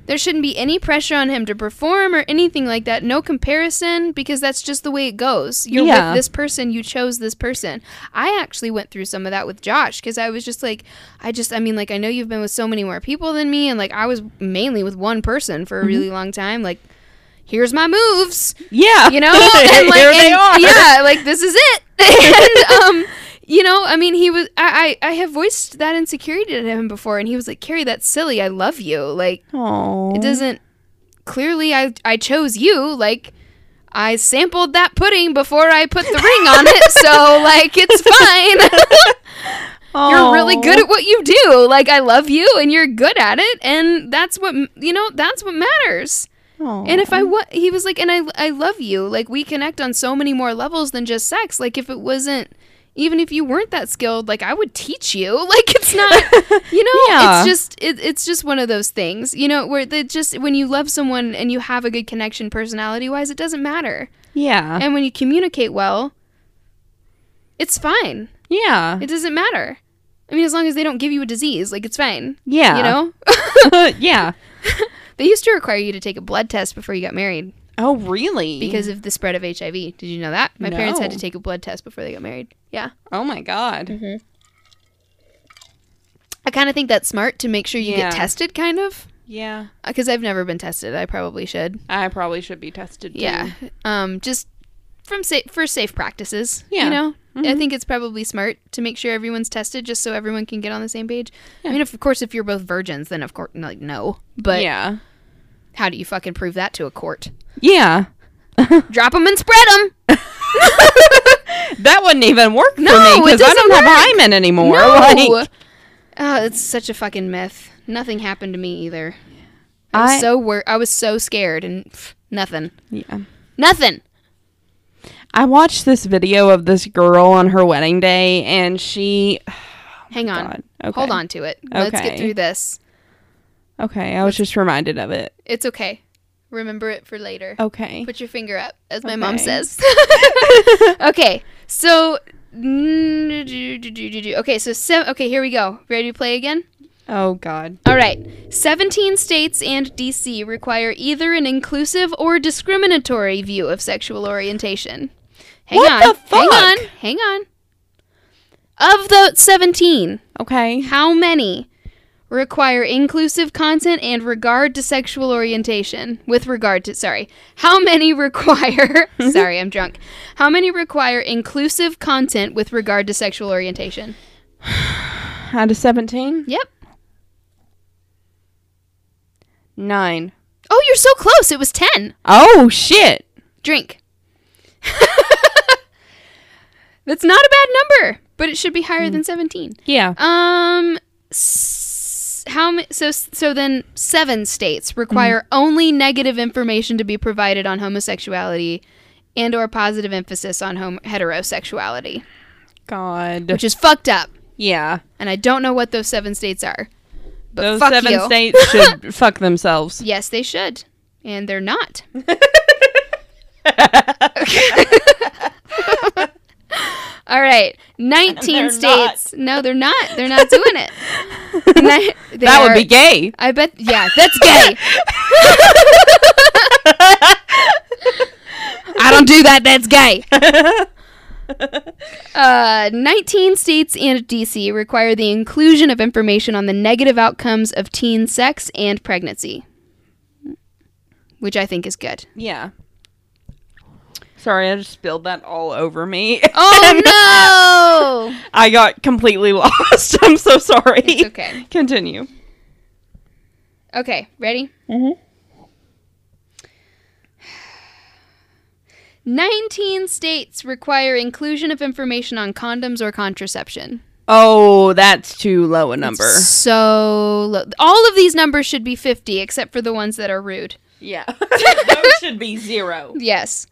There shouldn't be any pressure on him to perform or anything like that. No comparison because that's just the way it goes. You're Yeah. with this person, you chose this person. I actually went through some of that with Josh because I was just like, I just, I mean, like, I know you've been with so many more people than me, and like, I was mainly with one person for a really long time. Like, here's my moves, Yeah. you know? And like, Here they and- are. Yeah, like, this is it. and, um, you know, I mean, he was. I, I I have voiced that insecurity to him before, and he was like, "Carrie, that's silly. I love you. Like, Aww. it doesn't clearly I I chose you like I sampled that pudding before I put the ring on it so like it's fine you're really good at what you do like I love you and you're good at it and that's what you know that's what matters and if I wa- he was like and I I love you like we connect on so many more levels than just sex like if it wasn't even if you weren't that skilled like I would teach you like it's not you know Yeah. it's just it, it's just one of those things you know where they just when you love someone and you have a good connection personality wise it doesn't matter Yeah. and when you communicate well it's fine yeah. it doesn't matter i mean as long as they don't give you a disease like it's fine Yeah. you know yeah. they used to require you to take a blood test before you got married Oh, really? because of the spread of hiv did you know that my parents had to take a blood test before they got married yeah Oh my god. Mm-hmm. i kind of think that's smart to make sure you Yeah. get tested kind of Yeah. because i've never been tested i probably should I probably should be tested too. Yeah. Um, just from sa- for safe practices. Yeah. You know, I Mhm. think it's probably smart to make sure everyone's tested, just so everyone can get on the same page. Yeah. I mean, if, of course, if you're both virgins, then of course, like no. But yeah. How do you fucking prove that to a court? Yeah. Drop them and spread them. That wouldn't even work for No, me it because I don't doesn't have work. hymen anymore. No. Like, oh, it's such a fucking myth. Nothing happened to me either. I was I- so wor- I was so scared and pff, nothing. yeah. Nothing. I watched this video of this girl on her wedding day, and she. Oh Hang on. Okay. Hold on to it. Let's get through this. Okay, I was just reminded of it. It's okay. Remember it for later. Okay. Put your finger up, as my mom says. okay, so. Okay, so se- okay, here we go. Ready to play again? Oh God. All right. 17 states and DC require either an inclusive or discriminatory view of sexual orientation. Hang What on. Hang on. Hang on. Of the 17, Okay. how many require inclusive content and regard to sexual orientation? With regard to, sorry. How many require, sorry, I'm drunk. How many require inclusive content with regard to sexual orientation? Out of seventeen, Yep. nine. Oh, you're so close. It was 10. Oh shit. Drink. That's not a bad number, but it should be higher than 17. Yeah. Um how so so then 7 states require mm-hmm. only negative information to be provided on homosexuality and or positive emphasis on hom- heterosexuality, God. which is fucked up. yeah. And I don't know what those 7 states are. But Those fuck seven you. states should fuck themselves. Yes, they should. And they're not. All right. 19 They're states. No, they're not. They're not doing it. That would be gay. I bet. Yeah, that's gay. I don't do that. That's gay. Uh, 19 states and DC require the inclusion of information on the negative outcomes of teen sex and pregnancy, which I think is good. Yeah. Sorry, I just spilled that all over me. Oh no! I got completely lost. I'm so sorry. It's okay. Continue. Okay, ready? Mhm. 19 states require inclusion of information on condoms or contraception. Oh, that's too low a number. So low. all of these numbers should be 50 except for the ones that are rude. Yeah. Those should be zero. Yes.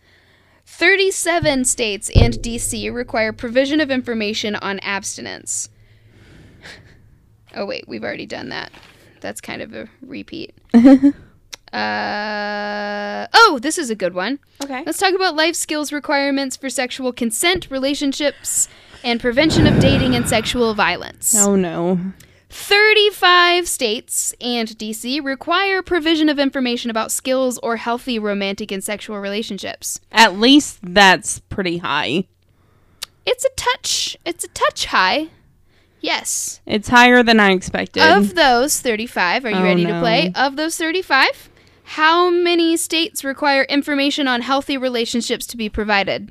37 states and DC require provision of information on abstinence. Oh, wait, we've already done that. That's kind of a repeat. uh, oh, this is a good one. Okay. Let's talk about life skills requirements for sexual consent, relationships, and prevention of dating and sexual violence. Oh no. 35 states and DC require provision of information about skills or healthy romantic and sexual relationships. At least that's pretty high. It's a touch, it's a touch high. Yes. It's higher than I expected. Of those 35, are you Oh, ready to play? Of those 35, how many states require information on healthy relationships to be provided?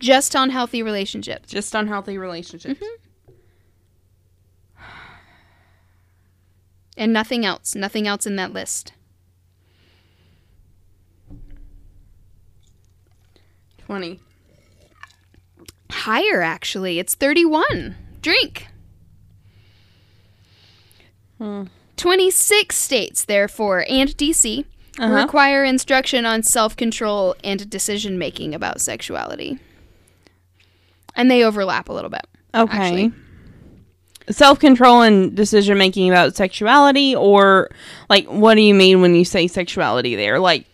Just on healthy relationships. Just unhealthy relationships. Mm-hmm. And nothing else. Nothing else in that list. 20. Higher, actually. It's 31. Drink. Hmm. 26 states, therefore, and DC Uh-huh. require instruction on self control and decision making about sexuality. And they overlap a little bit. Okay. actually. Self control and decision making about sexuality, or like, what do you mean when you say sexuality there? Like,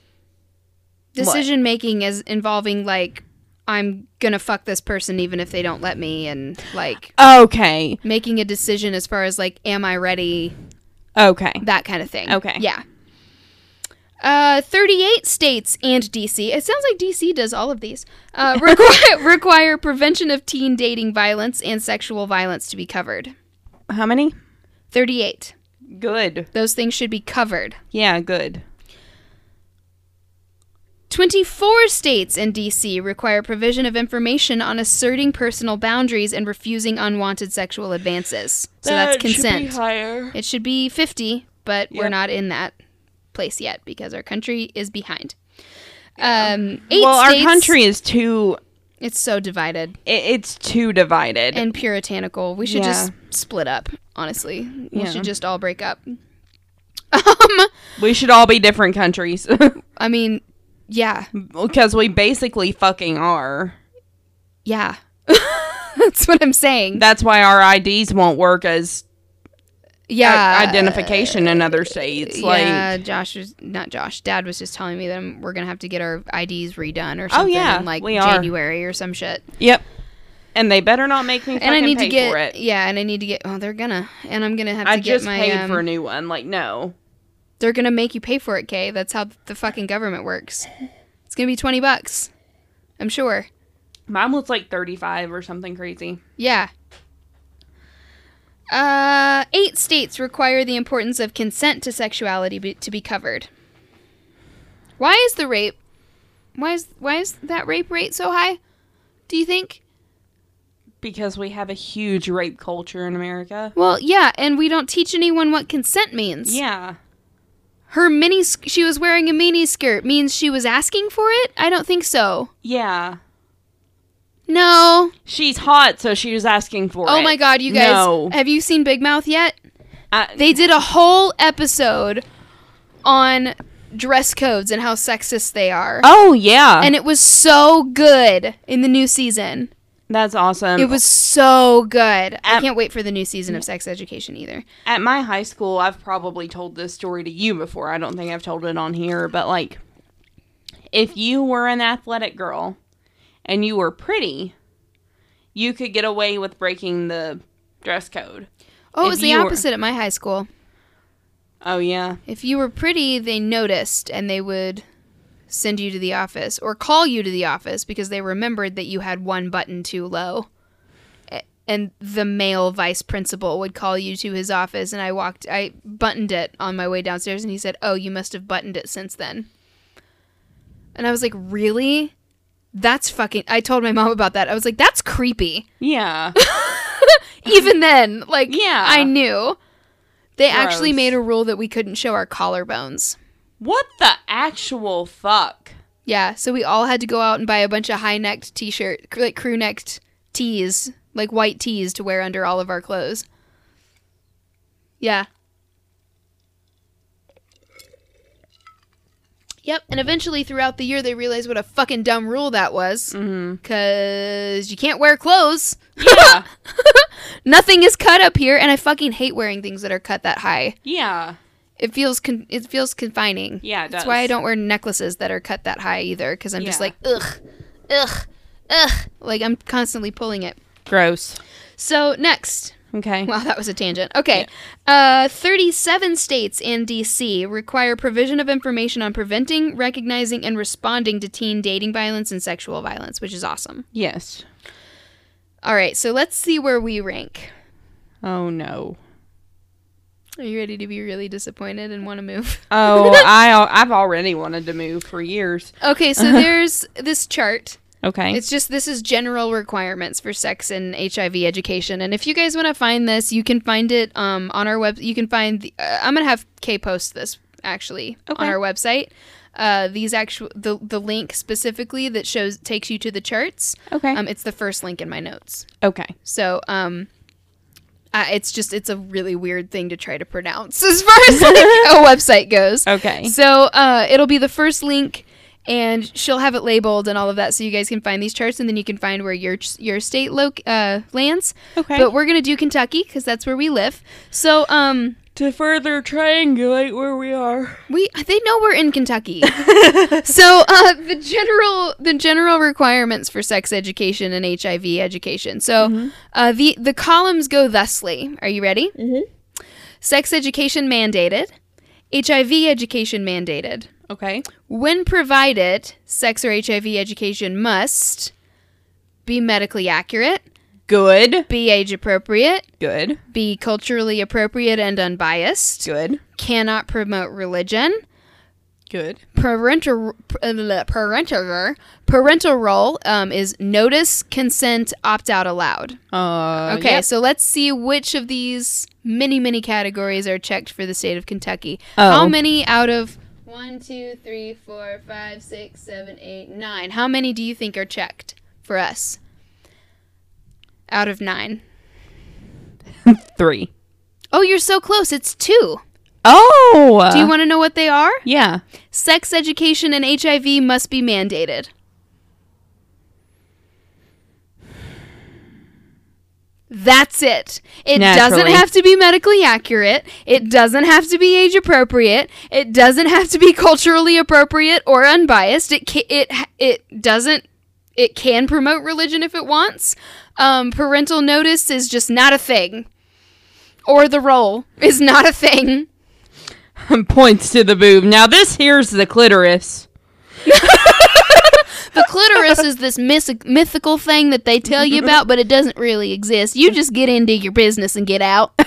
What? Decision making is involving, like, I'm gonna fuck this person even if they don't let me, and like okay. making a decision as far as, like, am I ready? Okay. that kind of thing. Okay. Yeah. Uh, 38 states and DC. It sounds like DC does all of these. Uh, require, require prevention of teen dating violence and sexual violence to be covered. How many? 38. Good. Those things should be covered. Yeah, good. 24 states and DC require provision of information on asserting personal boundaries and refusing unwanted sexual advances. So that's consent. higher. It should be 50, but we're not in that place yet because our country is behind. Um, eight Well, our country is too. It's so divided It, it's too divided. and puritanical. We should Yeah. just split up. Honestly, we Yeah. should just all break up. Um, we should all be different countries. I mean, Yeah. because we basically fucking are. Yeah. That's what I'm saying. That's why our IDs won't work as yeah. i- identification in other states. yeah, Like, Josh was not Josh. Dad was just telling me that we're gonna have to get our IDs redone or something Oh, yeah, in like we are. January or some shit. yep. And they better not make me fucking And I need pay to get for it. yeah, and I need to get. Oh, they're gonna, and I'm gonna have to I get just my. paid um, for a new one. Like, no. they're gonna make you pay for it, Kay. That's how the fucking government works. It's gonna be twenty bucks. I'm sure. Mine was like 35 or something crazy. Yeah. Uh, eight states require the importance of consent to sexuality be, to be covered. Why is the rape? Why is why is that rape rate so high? Do you think? Because we have a huge rape culture in America. Well, yeah, and we don't teach anyone what consent means. Yeah. Her mini she was wearing a mini skirt means she was asking for it? I don't think so. Yeah. No. She's hot, so she was asking for oh it. Oh my god, you guys. No. Have you seen Big Mouth yet? I- They did a whole episode on dress codes and how sexist they are. oh, yeah. And it was so good in the new season. That's awesome. It was so good. I can't wait for the new season of Sex Education either. At my high school, I've probably told this story to you before. I don't think I've told it on here, but like, if you were an athletic girl and you were pretty, you could get away with breaking the dress code. Oh, it was the you were- opposite at my high school. Oh, yeah. If you were pretty, they noticed and they would send you to the office or call you to the office because they remembered that you had one button too low. And the male vice principal would call you to his office, and I walked, I buttoned it on my way downstairs, and he said, Oh, you must have buttoned it since then. And I was like, Really? That's fucking. I told my mom about that. I was like, That's creepy. Yeah. Even then, like, Yeah. I knew. They actually made a rule that we couldn't show our collarbones. what the actual fuck? Yeah, so we all had to go out and buy a bunch of high necked t shirt, like crew necked tees, like white tees to wear under all of our clothes. Yeah. Yep, and eventually throughout the year they realized what a fucking dumb rule that was. Mm-hmm. Because you can't wear clothes. Yeah. Nothing is cut up here, and I fucking hate wearing things that are cut that high. yeah. It feels con- it feels confining. Yeah, it That's why I don't wear necklaces that are cut that high either, because I'm just like ugh, ugh, ugh. Like I'm constantly pulling it. Gross. So next, Okay. wow, that was a tangent. Okay, uh, 37 states and DC require provision of information on preventing, recognizing, and responding to teen dating violence and sexual violence, which is awesome. yes. All right, so let's see where we rank. Oh, no. Are you ready to be really disappointed and want to move? Oh, I I've already wanted to move for years. Okay, so there's this chart. Okay. It's just this is general requirements for sex and HIV education, and if you guys want to find this, you can find it um, on our web. You can find. The, uh, I'm gonna have Kay post this actually Okay. on our website. Uh, these actual the the link specifically that shows takes you to the charts. okay. Um, it's the first link in my notes. okay. So um, uh, it's just it's a really weird thing to try to pronounce as far as like a website goes. Okay. So uh, it'll be the first link, and she'll have it labeled and all of that, so you guys can find these charts, and then you can find where your your state lo- uh, lands. Okay. But we're gonna do Kentucky because that's where we live. So um, to further triangulate where we are. we they know we're in Kentucky. so uh, the general the general requirements for sex education and HIV education. So uh, the the columns go thusly. Are you ready? Mhm. Sex education mandated. HIV education mandated. Okay. When provided, sex or HIV education must be medically accurate, Good. be age appropriate, Good. be culturally appropriate and unbiased, Good. cannot promote religion, Good. parental parental parental role um, is notice, consent, opt out allowed. Uh. Okay, so let's see which of these many many categories are checked for the state of Kentucky. Oh. How many out of one, two, three, four, five, six, seven, eight, nine? How many do you think are checked for us? Out of nine. Three. Oh, you're so close. It's two. Oh. Do you want to know what they are? Yeah. Sex education and HIV must be mandated. That's it. It doesn't have to be medically accurate. It doesn't have to be age appropriate. It doesn't have to be culturally appropriate or unbiased. It ca- it it doesn't it can promote religion if it wants. Um, parental notice is just not a thing. Or the role is not a thing. Points to the boob. Now this here's the clitoris. The clitoris is this myth- mythical thing that they tell you about, but it doesn't really exist. You just get into your business and get out.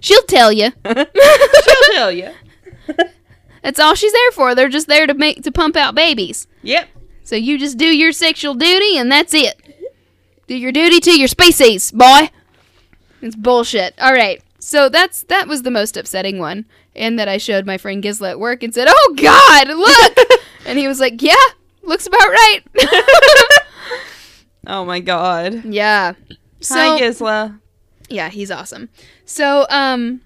She'll tell you. She'll tell you. That's all she's there for. They're just there to make to pump out babies. Yep. So you just do your sexual duty, and that's it. Do your duty to your species, boy. It's bullshit. All right. So that's that was the most upsetting one, and that I showed my friend Gizla at work and said, "Oh God, look!" and he was like, "Yeah, looks about right." Oh my god. yeah. So Hi Gisla. yeah, he's awesome. So um.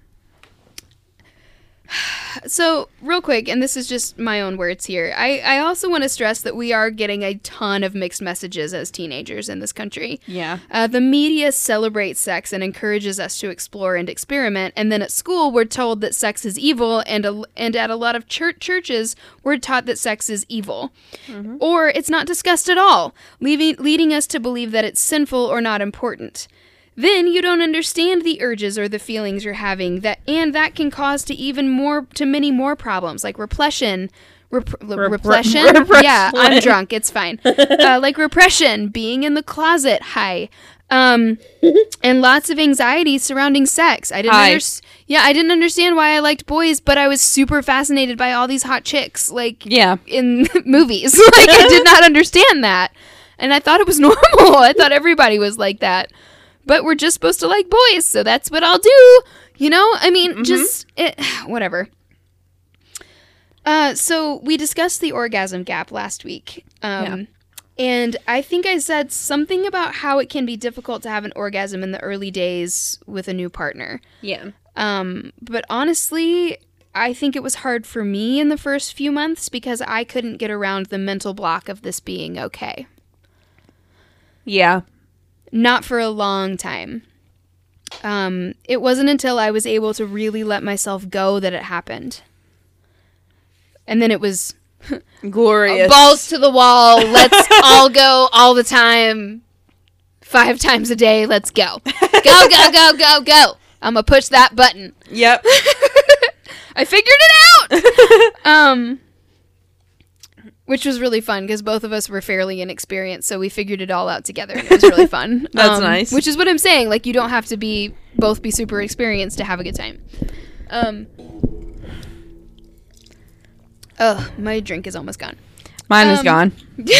So, real quick, and this is just my own words here. I, I also want to stress that we are getting a ton of mixed messages as teenagers in this country. Yeah. Uh, the media celebrates sex and encourages us to explore and experiment, and then at school we're told that sex is evil, and a, and at a lot of church churches we're taught that sex is evil, or it's not discussed at all, leaving leading us to believe that it's sinful or not important. Then you don't understand the urges or the feelings you're having that, and that can cause to even more to many more problems like repression. Rep- repression? Yeah, I'm drunk. It's fine. uh, like repression, being in the closet. Hi. Um, and lots of anxiety surrounding sex. I didn't Hi. Yeah, I didn't understand why I liked boys, but I was super fascinated by all these hot chicks, like Yeah. in movies. like I did not understand that, and I thought it was normal. I thought everybody was like that, but we're just supposed to like boys, so that's what I'll do. You know, I mean, just it, whatever. Uh, so we discussed the orgasm gap last week. Um, Yeah. And I think I said something about how it can be difficult to have an orgasm in the early days with a new partner. Yeah. Um, but honestly, I think it was hard for me in the first few months because I couldn't get around the mental block of this being okay. Yeah. Not for a long time. Um, it wasn't until I was able to really let myself go that it happened. And then it was Glorious. balls to the wall. Let's all go all the time. Five times a day. Let's go. Go, go, go, go, go. I'm going to push that button. Yep. I figured it out. um, which was really fun because both of us were fairly inexperienced, so we figured it all out together. And it was really fun. That's Um, nice. Which is what I'm saying. Like you don't have to be both be super experienced to have a good time. Um. Oh, my drink is almost gone. Mine is Um, gone.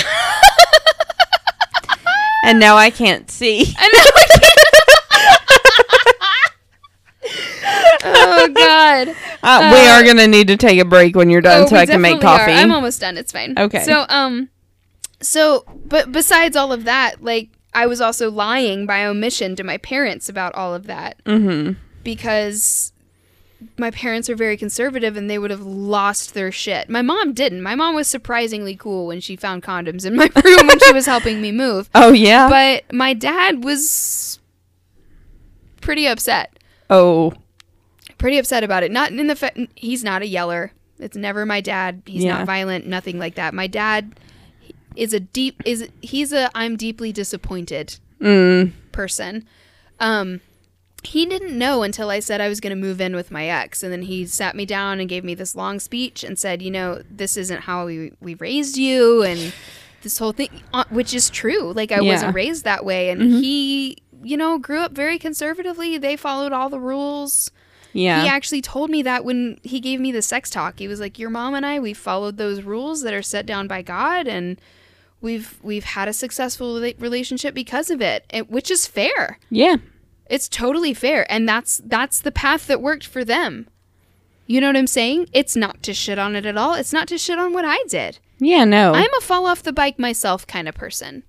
And now I can't see. And now I know. Oh God. Uh, we Uh, are gonna need to take a break when you're done, Oh, so I can make definitely are. coffee. I'm almost done. It's fine. Okay. So um, so but besides all of that, like I was also lying by omission to my parents about all of that mm-hmm. because my parents are very conservative and they would have lost their shit. My mom didn't. My mom was surprisingly cool when she found condoms in my room when she was helping me move. Oh yeah. But my dad was pretty upset. oh. Pretty upset about it. Not in the fa- he's not a yeller. It's never my dad. He's Yeah. not violent, nothing like that. My dad is a deep is he's a I'm deeply disappointed Mm. person. Um, he didn't know until I said I was going to move in with my ex, and then he sat me down and gave me this long speech and said, "You know, this isn't how we we raised you, and this whole thing, uh, which is true. Like I Yeah. wasn't raised that way, and he, you know, grew up very conservatively. They followed all the rules." Yeah. He actually told me that when he gave me the sex talk. He was like, "Your mom and I, we followed those rules that are set down by God, and we've we've had a successful relationship because of it, and, which is fair. Yeah. It's totally fair, and that's that's the path that worked for them. You know what I'm saying? It's not to shit on it at all. It's not to shit on what I did. Yeah. No. I'm a fall off the bike myself kind of person.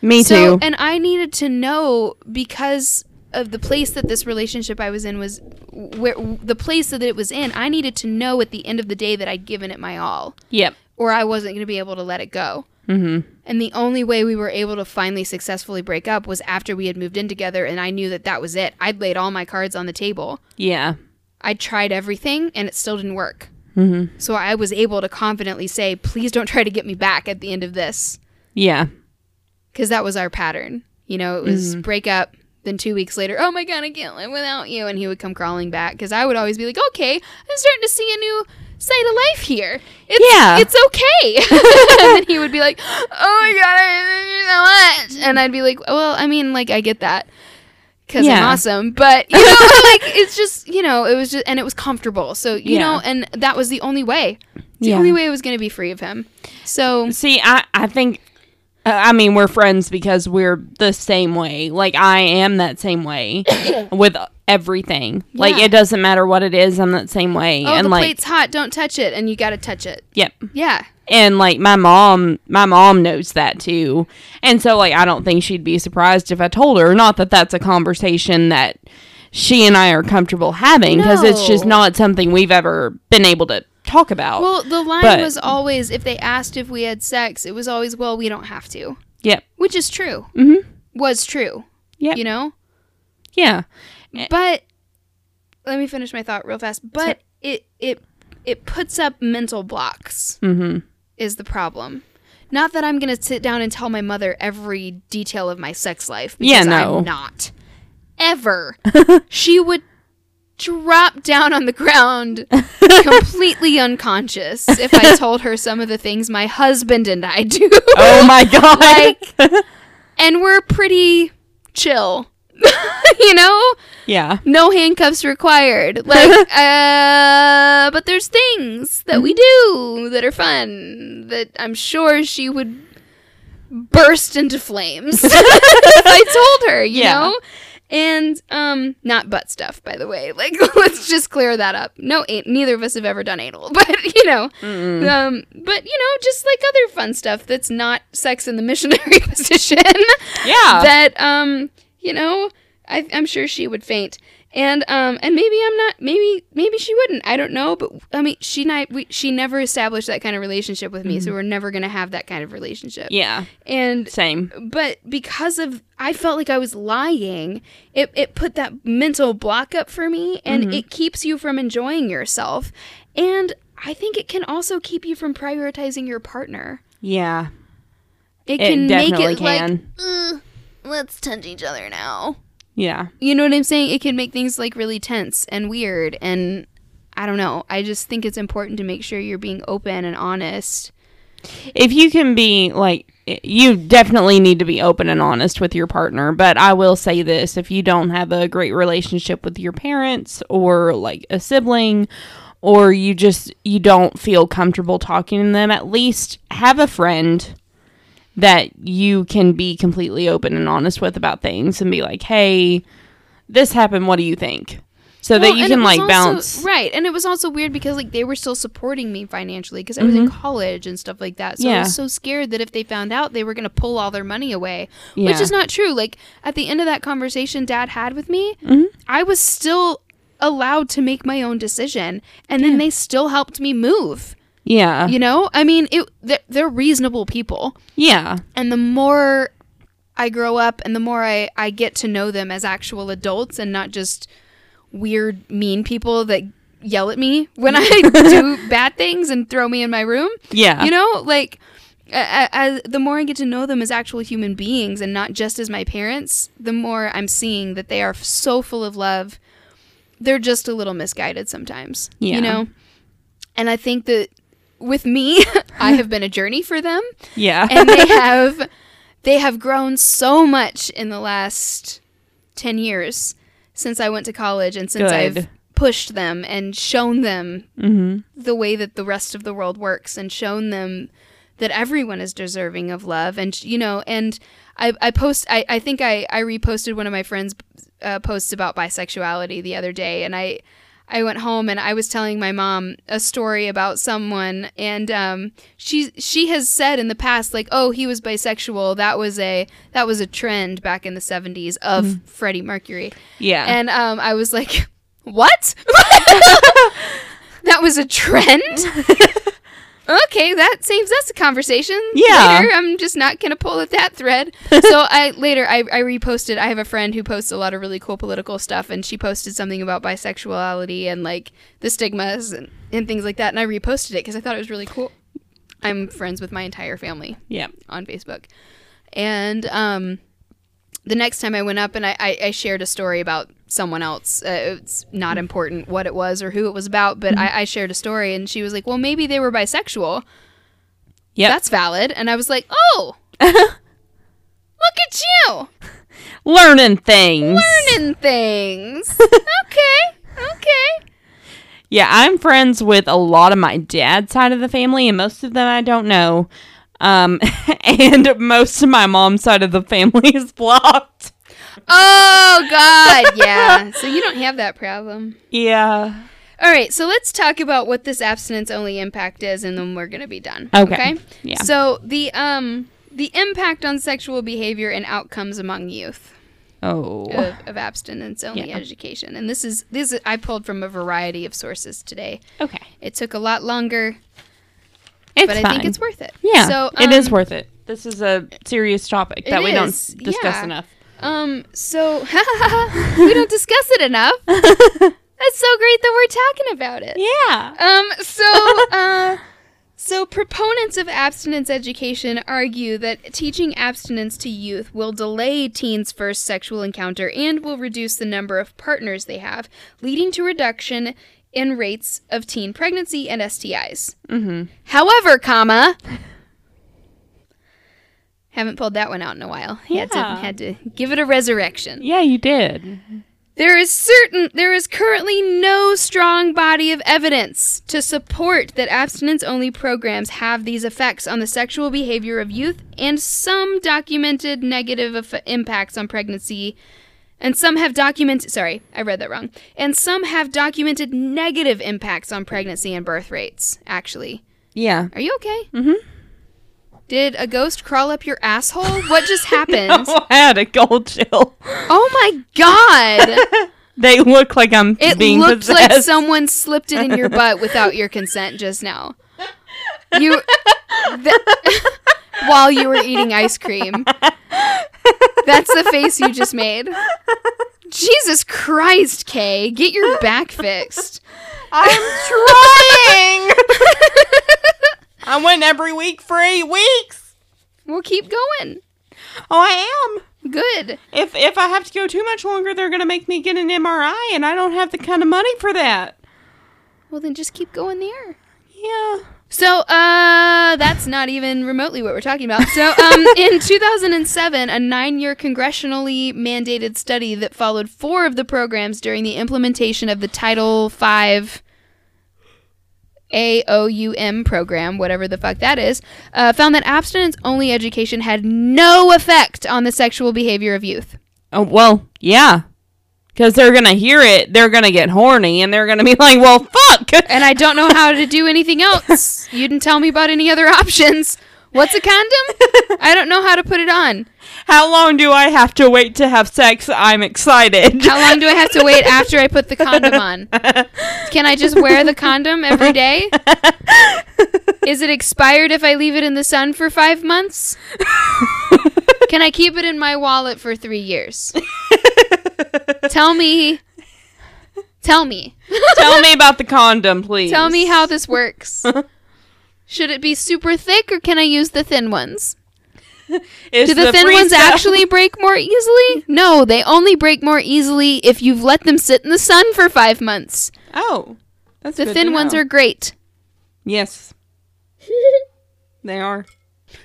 Me So, too. and I needed to know because of the place that this relationship I was in was where the place that it was in. I needed to know at the end of the day that I'd given it my all, Yep. or I wasn't going to be able to let it go. Mm-hmm. And the only way we were able to finally successfully break up was after we had moved in together, and I knew that that was it. I'd laid all my cards on the table. Yeah. I tried everything, and it still didn't work. Mm-hmm. So I was able to confidently say, "Please don't try to get me back at the end of this." Yeah. because that was our pattern. You know, it was break up. Then two weeks later, oh my god, I can't live without you, and he would come crawling back because I would always be like, okay, I'm starting to see a new side of life here. It's, Yeah. it's okay. and then he would be like, oh my god, I miss you so much, and I'd be like, well, I mean, like I get that because I'm awesome, but you know, like it's just you know, it was just and it was comfortable, so you Yeah. know, and that was the only way. The Yeah. only way I was going to be free of him. So See, I I think I mean we're friends because we're the same way. Like I am that same way with everything. Like it doesn't matter what it is, I'm that same way. oh, and the like plate's hot, don't touch it, and you got to touch it. yep. Yeah. And like my mom, my mom knows that too. And so like I don't think she'd be surprised if I told her. Not that that's a conversation that she and I are comfortable having because it's just not something we've ever been able to talk about. Well, the line But- was always if they asked if we had sex, it was always, well, we don't have to, yep. which is true. Mhm. Was true. Yeah. You know? Yeah. But let me finish my thought real fast. But it it it puts up mental blocks Mhm. is the problem. Not that I'm going to sit down and tell my mother every detail of my sex life Yeah, no. I'm not. Ever. she would drop down on the ground completely unconscious if I told her some of the things my husband and I do. Oh my god. like and we're pretty chill. you know? yeah. No handcuffs required. Like uh but there's things that we do that are fun that I'm sure she would burst into flames if I told her, you Yeah. know? And um not butt stuff by the way. Like let's just clear that up. No neither of us have ever done anal, but you know. Um but you know just like other fun stuff that's not sex in the missionary position Yeah. that um you know I, i'm sure she would faint and um and maybe i'm not maybe maybe she wouldn't i don't know but i mean she and i we, she never established that kind of relationship with me so we're never gonna have that kind of relationship yeah. and Same. but because of i felt like i was lying it, it put that mental block up for me and it keeps you from enjoying yourself and i think it can also keep you from prioritizing your partner Yeah. it It can make it can. "Ugh, let's touch each other now Yeah. you know what I'm saying? It can make things like really tense and weird. And I don't know. I just think it's important to make sure you're being open and honest. if you can be like you definitely need to be open and honest with your partner but i will say this if you don't have a great relationship with your parents or like a sibling or you just you don't feel comfortable talking to them at least have a friend that you can be completely open and honest with about things and be like hey this happened what do you think so that you can like also- bounce Right. And it was also weird because like they were still supporting me financially because I was in college and stuff like that. So I Mm-hmm. Was so scared that if they found out they were going to pull all their money away, Yeah. which is not true. Like at the end of that conversation dad had with me, Mm-hmm. I was still allowed to make my own decision and then they still helped me move. Yeah You know? I mean, it they're, they're reasonable people. yeah and the more I grow up and the more I, I get to know them as actual adults and not just weird, mean people that yell at me when I do bad things and throw me in my room. yeah You know, like, as the more I get to know them as actual human beings and not just as my parents, the more I'm seeing that they are so full of love. They're just a little misguided sometimes. Yeah. You know? And I think that with me, I have been a journey for them. Yeah. And they have they have grown so much in the last 10 years since I went to college and since I've pushed them and shown them mm-hmm. the way that the rest of the world works and shown them that everyone is deserving of love. And you know and I, I post I, I think I, I reposted one of my friends uh, posts about bisexuality the other day. And I I went home and I was telling my mom a story about someone, and um, she she has said in the past like, oh, he was bisexual. That was a that was a trend back in the '70s of Freddie Mercury. Yeah. And um, I was like, what? that was a trend? okay, that saves us a conversation. Yeah. Later. I'm just not going to pull at that thread. so I later I, I reposted. I have a friend who posts a lot of really cool political stuff, and she posted something about bisexuality and like the stigmas and, and things like that. And I reposted it because I thought it was really cool. I'm friends with my entire family yeah. on Facebook. And um, the next time I went up and I, I, I shared a story about someone else. Uh, it's not important what it was or who it was about, but I, I shared a story and she was like, well, maybe they were bisexual. Yeah. That's valid. And I was like, oh, look at you Learning things. learning things. okay. Okay. Yeah, I'm friends with a lot of my dad's side of the family, and most of them I don't know. Um, and most of my mom's side of the family is blocked. Oh, God. Yeah. so you don't have that problem. Yeah. All right, so let's talk about what this abstinence only impact is, and then we're gonna be done. Okay. Yeah. So the um the impact on sexual behavior and outcomes among youth Oh. of, of abstinence only Yeah. education, and this is this is, I pulled from a variety of sources today. Okay. It took a lot longer, It's but I think it's worth it. yeah. So it is um, worth it. This is a serious topic that we is, don't discuss yeah. enough. Um. So we don't discuss it enough. That's so great that we're talking about it. Yeah. Um, so, uh, so proponents of abstinence education argue that teaching abstinence to youth will delay teens' first sexual encounter and will reduce the number of partners they have, leading to reduction in rates of teen pregnancy and STIs. Mm-hmm. However, comma, haven't pulled that one out in a while. Had to Yeah. had to give it a resurrection. Yeah, you did. There is certain there is currently no strong body of evidence to support that abstinence only programs have these effects on the sexual behavior of youth and some documented negative eff- impacts on pregnancy and some have documented sorry, I read that wrong. And some have documented negative impacts on pregnancy and birth rates actually. Yeah. Are you okay? Mm hmm. Did a ghost crawl up your asshole? What just happened? I had a cold chill. Oh my god. They look like I'm It being looked possessed. like someone slipped it in your butt without your consent just now. You th- while you were eating ice cream. That's the face you just made. Jesus Christ, Kay, get your back fixed. I'm trying. I went every week for eight weeks. We'll keep going. Oh, I am. Good. If if I have to go too much longer, they're gonna make me get an MRI, and I don't have the kind of money for that. Well, then just keep going there. Yeah. So, uh, that's not even remotely what we're talking about. So, um, in 2007, a nine-year congressionally mandated study that followed four of the programs during the implementation of the Title V AOUM program, whatever the fuck that is, uh, found that abstinence-only education had no effect on the sexual behavior of youth. Oh well, yeah. Because they're gonna hear it, they're gonna get horny, and they're gonna be like, "Well, fuck." And I don't know how to do anything else. You didn't tell me about any other options. What's a condom? I don't know how to put it on. How long do I have to wait to have sex? I'm excited. How long do I have to wait after I put the condom on? Can I just wear the condom every day? Is it expired if I leave it in the sun for five months? Can I keep it in my wallet for three years? Tell me. Tell me. Tell me about the condom, please. Tell me how this works. Should it be super thick or can I use the thin ones? Is Do the, thin ones stuff- actually break more easily? No, they only break more easily if you've let them sit in the sun for five months. Oh, that's The thin ones are great. yes, they are.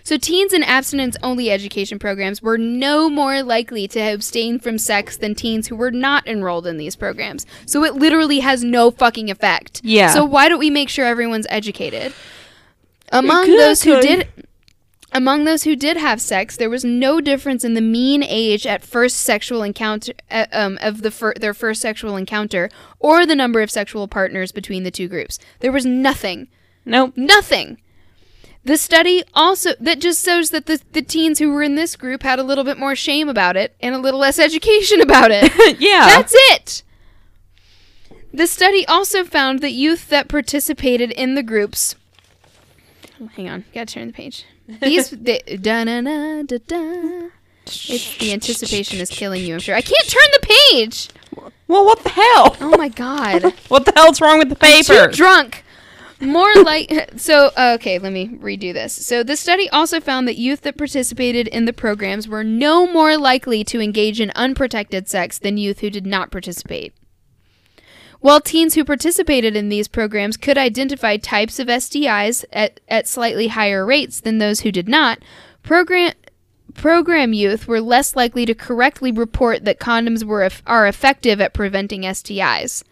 So, teens in abstinence only education programs were no more likely to abstain from sex than teens who were not enrolled in these programs. So, it literally has no fucking effect. Yeah. So, why don't we make sure everyone's educated? Among could, those who did. Among those who did have sex, there was no difference in the mean age at first sexual encounter uh, um, of the fir- their first sexual encounter, or the number of sexual partners between the two groups. There was nothing, Nope. nothing. The study also that just shows that the, the teens who were in this group had a little bit more shame about it and a little less education about it. yeah. That's it. The study also found that youth that participated in the groups. Oh, hang on, gotta turn the page. These the, da na na da da. It's the anticipation is killing you. I'm sure. I can't turn the page. well, what the hell? Oh my god. What the hell's wrong with the I'm paper? too drunk. More like so. Okay, let me redo this. So the study also found that youth that participated in the programs were no more likely to engage in unprotected sex than youth who did not participate. While teens who participated in these programs could identify types of STIs at, at slightly higher rates than those who did not, program program youth were less likely to correctly report that condoms were are effective at preventing STIs.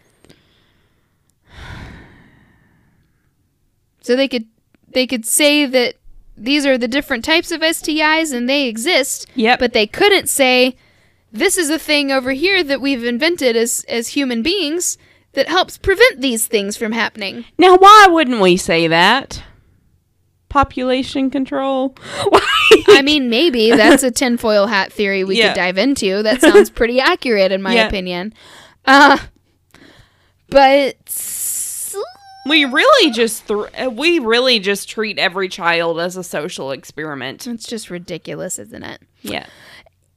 So they could they could say that these are the different types of STIs and they exist, Yep. but they couldn't say this is a thing over here that we've invented as as human beings that helps prevent these things from happening. Now, why wouldn't we say that? Population control. I mean, maybe that's a tinfoil hat theory we Yeah. could dive into. That sounds pretty accurate in my Yeah. opinion. Uh but we really just thr uh, we really just treat every child as a social experiment. it's just ridiculous, isn't it? Yeah.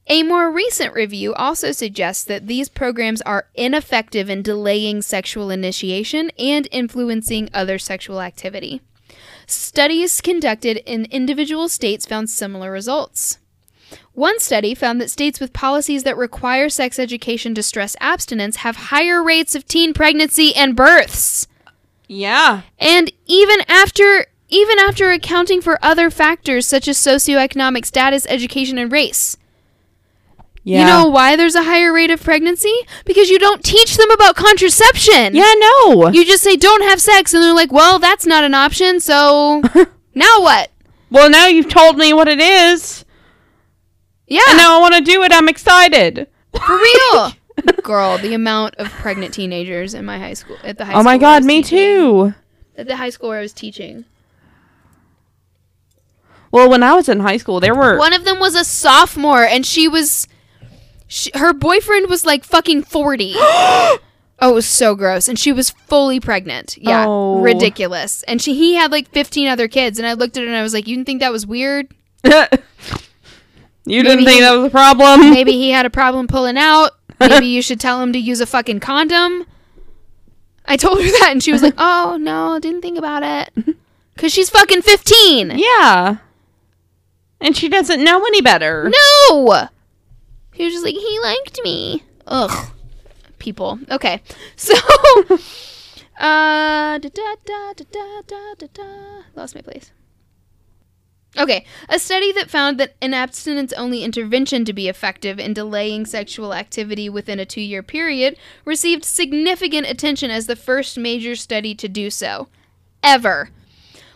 A more recent review also suggests that these programs are ineffective in delaying sexual initiation and influencing other sexual activity. Studies conducted in individual states found similar results. One study found that states with policies that require sex education to stress abstinence have higher rates of teen pregnancy and births. Yeah. And even after even after accounting for other factors such as socioeconomic status, education, and race. Yeah. You know why there's a higher rate of pregnancy? Because you don't teach them about contraception. Yeah, no. You just say don't have sex and they're like, "Well, that's not an option." So now what? well, now you've told me what it is. Yeah. And now I want to do it. I'm excited. For real. Girl, the amount of pregnant teenagers in my high school at the high school. Oh my school where I god, me teaching- too. At the high school where I was teaching. Well, when I was in high school, there were One of them was a sophomore and she was she, her boyfriend was like fucking 40. oh, it was so gross and she was fully pregnant. Yeah. Oh. Ridiculous. And she he had like 15 other kids and I looked at her and I was like, "You didn't think that was weird?" you didn't think he- that was a problem? Maybe he had a problem pulling out. Maybe you should tell him to use a fucking condom. I told her that, and she was like, "Oh no, didn't think about it," because she's fucking fifteen. Yeah, and she doesn't know any better. No, he was just like, "He liked me." Ugh, people. Okay, so. Uh, da da da da da da da. Lost my place. Okay. A study that found that an abstinence only intervention to be effective in delaying sexual activity within a two year period received significant attention as the first major study to do so. Ever.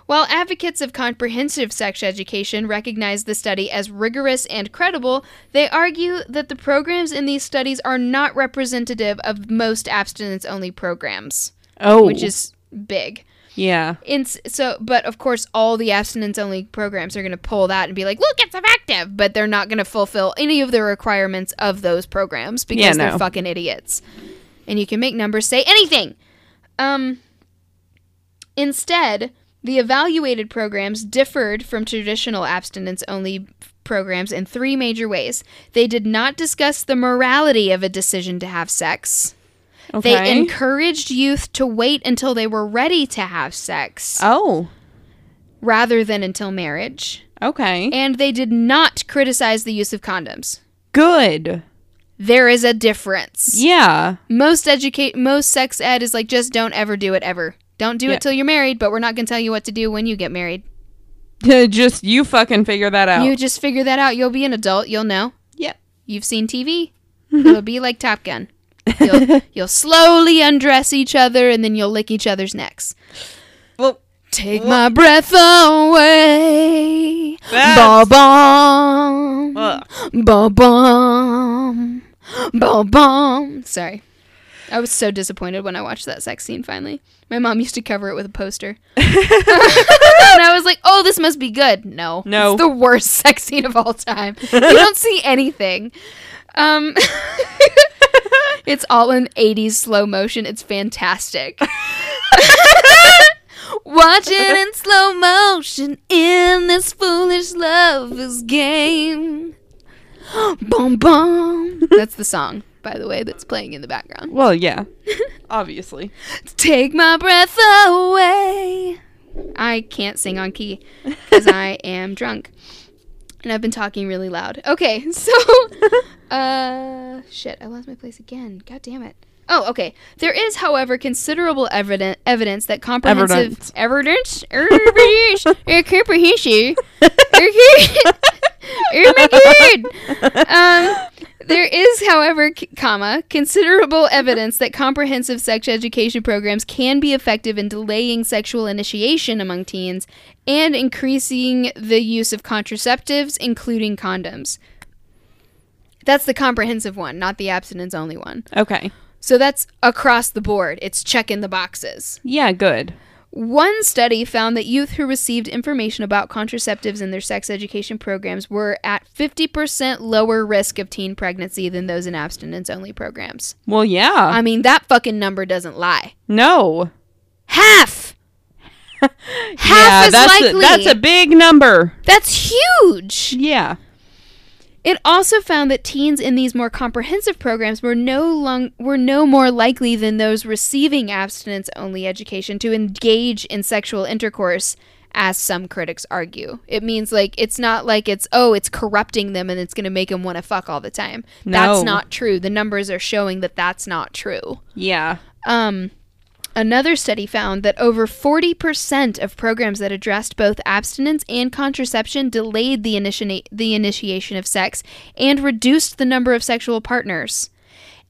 While advocates of comprehensive sex education recognize the study as rigorous and credible, they argue that the programs in these studies are not representative of most abstinence only programs, Oh. which is big. Yeah. In, so, but of course, all the abstinence only programs are going to pull that and be like, look, it's effective, but they're not going to fulfill any of the requirements of those programs because Yeah, they're fucking idiots. And you can make numbers say anything. Um, instead, the evaluated programs differed from traditional abstinence only programs in three major ways. They did not discuss the morality of a decision to have sex. Okay. They encouraged youth to wait until they were ready to have sex oh. rather than until marriage. Okay. And they did not criticize the use of condoms. Good. There is a difference. Yeah. Most educate most sex ed is like just don't ever do it ever. Don't do Yeah. it till you're married, but we're not going to tell you what to do when you get married. Just you fucking figure that out. You just figure that out. You'll be an adult, you'll know. Yep. You've seen TV. It'll be like Top Gun. You'll, you'll slowly undress each other and then you'll lick each other's necks. Well, Take my breath away. Ba bum. Ba bum. Ba bum. Sorry. I was so disappointed when I watched that sex scene finally. My mom used to cover it with a poster. and I was like, oh, this must be good. No. No. It's the worst sex scene of all time. you don't see anything. Um, it's all in 80s slow motion. It's fantastic. Watching in slow motion in this foolish lover's game. Boom, boom. That's the song, by the way, that's playing in the background. Well, yeah. Obviously. Take my breath away. I can't sing on key because I am drunk. And I've been talking really loud. Okay, so uh shit, I lost my place again. God damn it. Oh, okay. There is, however, considerable evidence evidence that comprehensive evidence evidence comprehensive Oh my god. Um, there is, however, c- comma, considerable evidence that comprehensive sex education programs can be effective in delaying sexual initiation among teens and increasing the use of contraceptives, including condoms. That's the comprehensive one, not the abstinence only one. Okay. So that's across the board. It's checking the boxes. Yeah, good. One study found that youth who received information about contraceptives in their sex education programs were at 50% lower risk of teen pregnancy than those in abstinence only programs. Well, yeah. I mean, that fucking number doesn't lie. no. Half! Half yeah, as that's likely. A, that's a big number. That's huge! Yeah. It also found that teens in these more comprehensive programs were no long, were no more likely than those receiving abstinence only education to engage in sexual intercourse as some critics argue. It means like it's not like it's oh it's corrupting them and it's going to make them want to fuck all the time. No. That's not true. The numbers are showing that that's not true. Yeah. Um, another study found that over 40% of programs that addressed both abstinence and contraception delayed the, initi- the initiation of sex and reduced the number of sexual partners.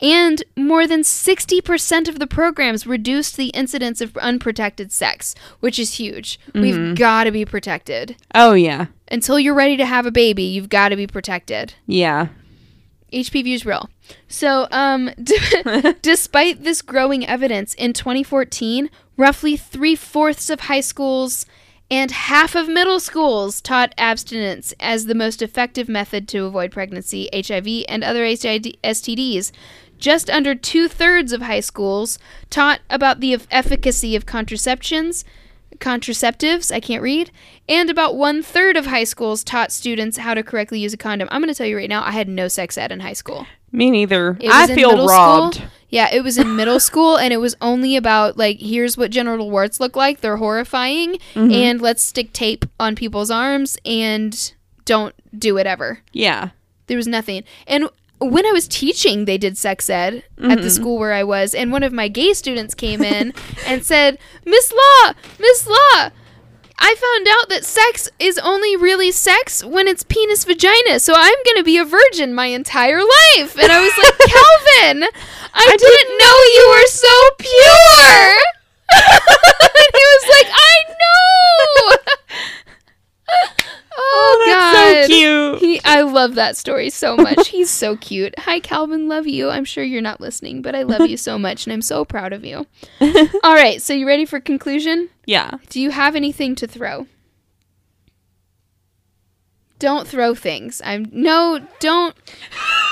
And more than 60% of the programs reduced the incidence of unprotected sex, which is huge. We've mm-hmm. got to be protected. Oh, yeah. Until you're ready to have a baby, you've got to be protected. Yeah. HPV is real. So, um, d- despite this growing evidence, in 2014, roughly three fourths of high schools and half of middle schools taught abstinence as the most effective method to avoid pregnancy, HIV, and other STDs. Just under two thirds of high schools taught about the efficacy of contraceptions, contraceptives, I can't read, and about one third of high schools taught students how to correctly use a condom. I'm going to tell you right now, I had no sex ed in high school. Me neither. It I feel robbed. School. Yeah, it was in middle school, and it was only about like here's what genital warts look like. They're horrifying, Mm-hmm. and let's stick tape on people's arms and don't do it ever. Yeah. There was nothing. And when I was teaching, they did sex ed at Mm-hmm. the school where I was, and one of my gay students came in and said, "Miss Law, Miss Law." I found out that sex is only really sex when it's penis vagina, so I'm gonna be a virgin my entire life. And I was like, Calvin, I, didn't know you were so pure. and he was like, I know. Oh, oh, That's God. so cute. He, I love that story so much. He's so cute. Hi, Calvin. Love you. I'm sure you're not listening, but I love you so much, and I'm so proud of you. All right, so you ready for conclusion? yeah. Do you have anything to throw? Don't throw things. I'm no, don't,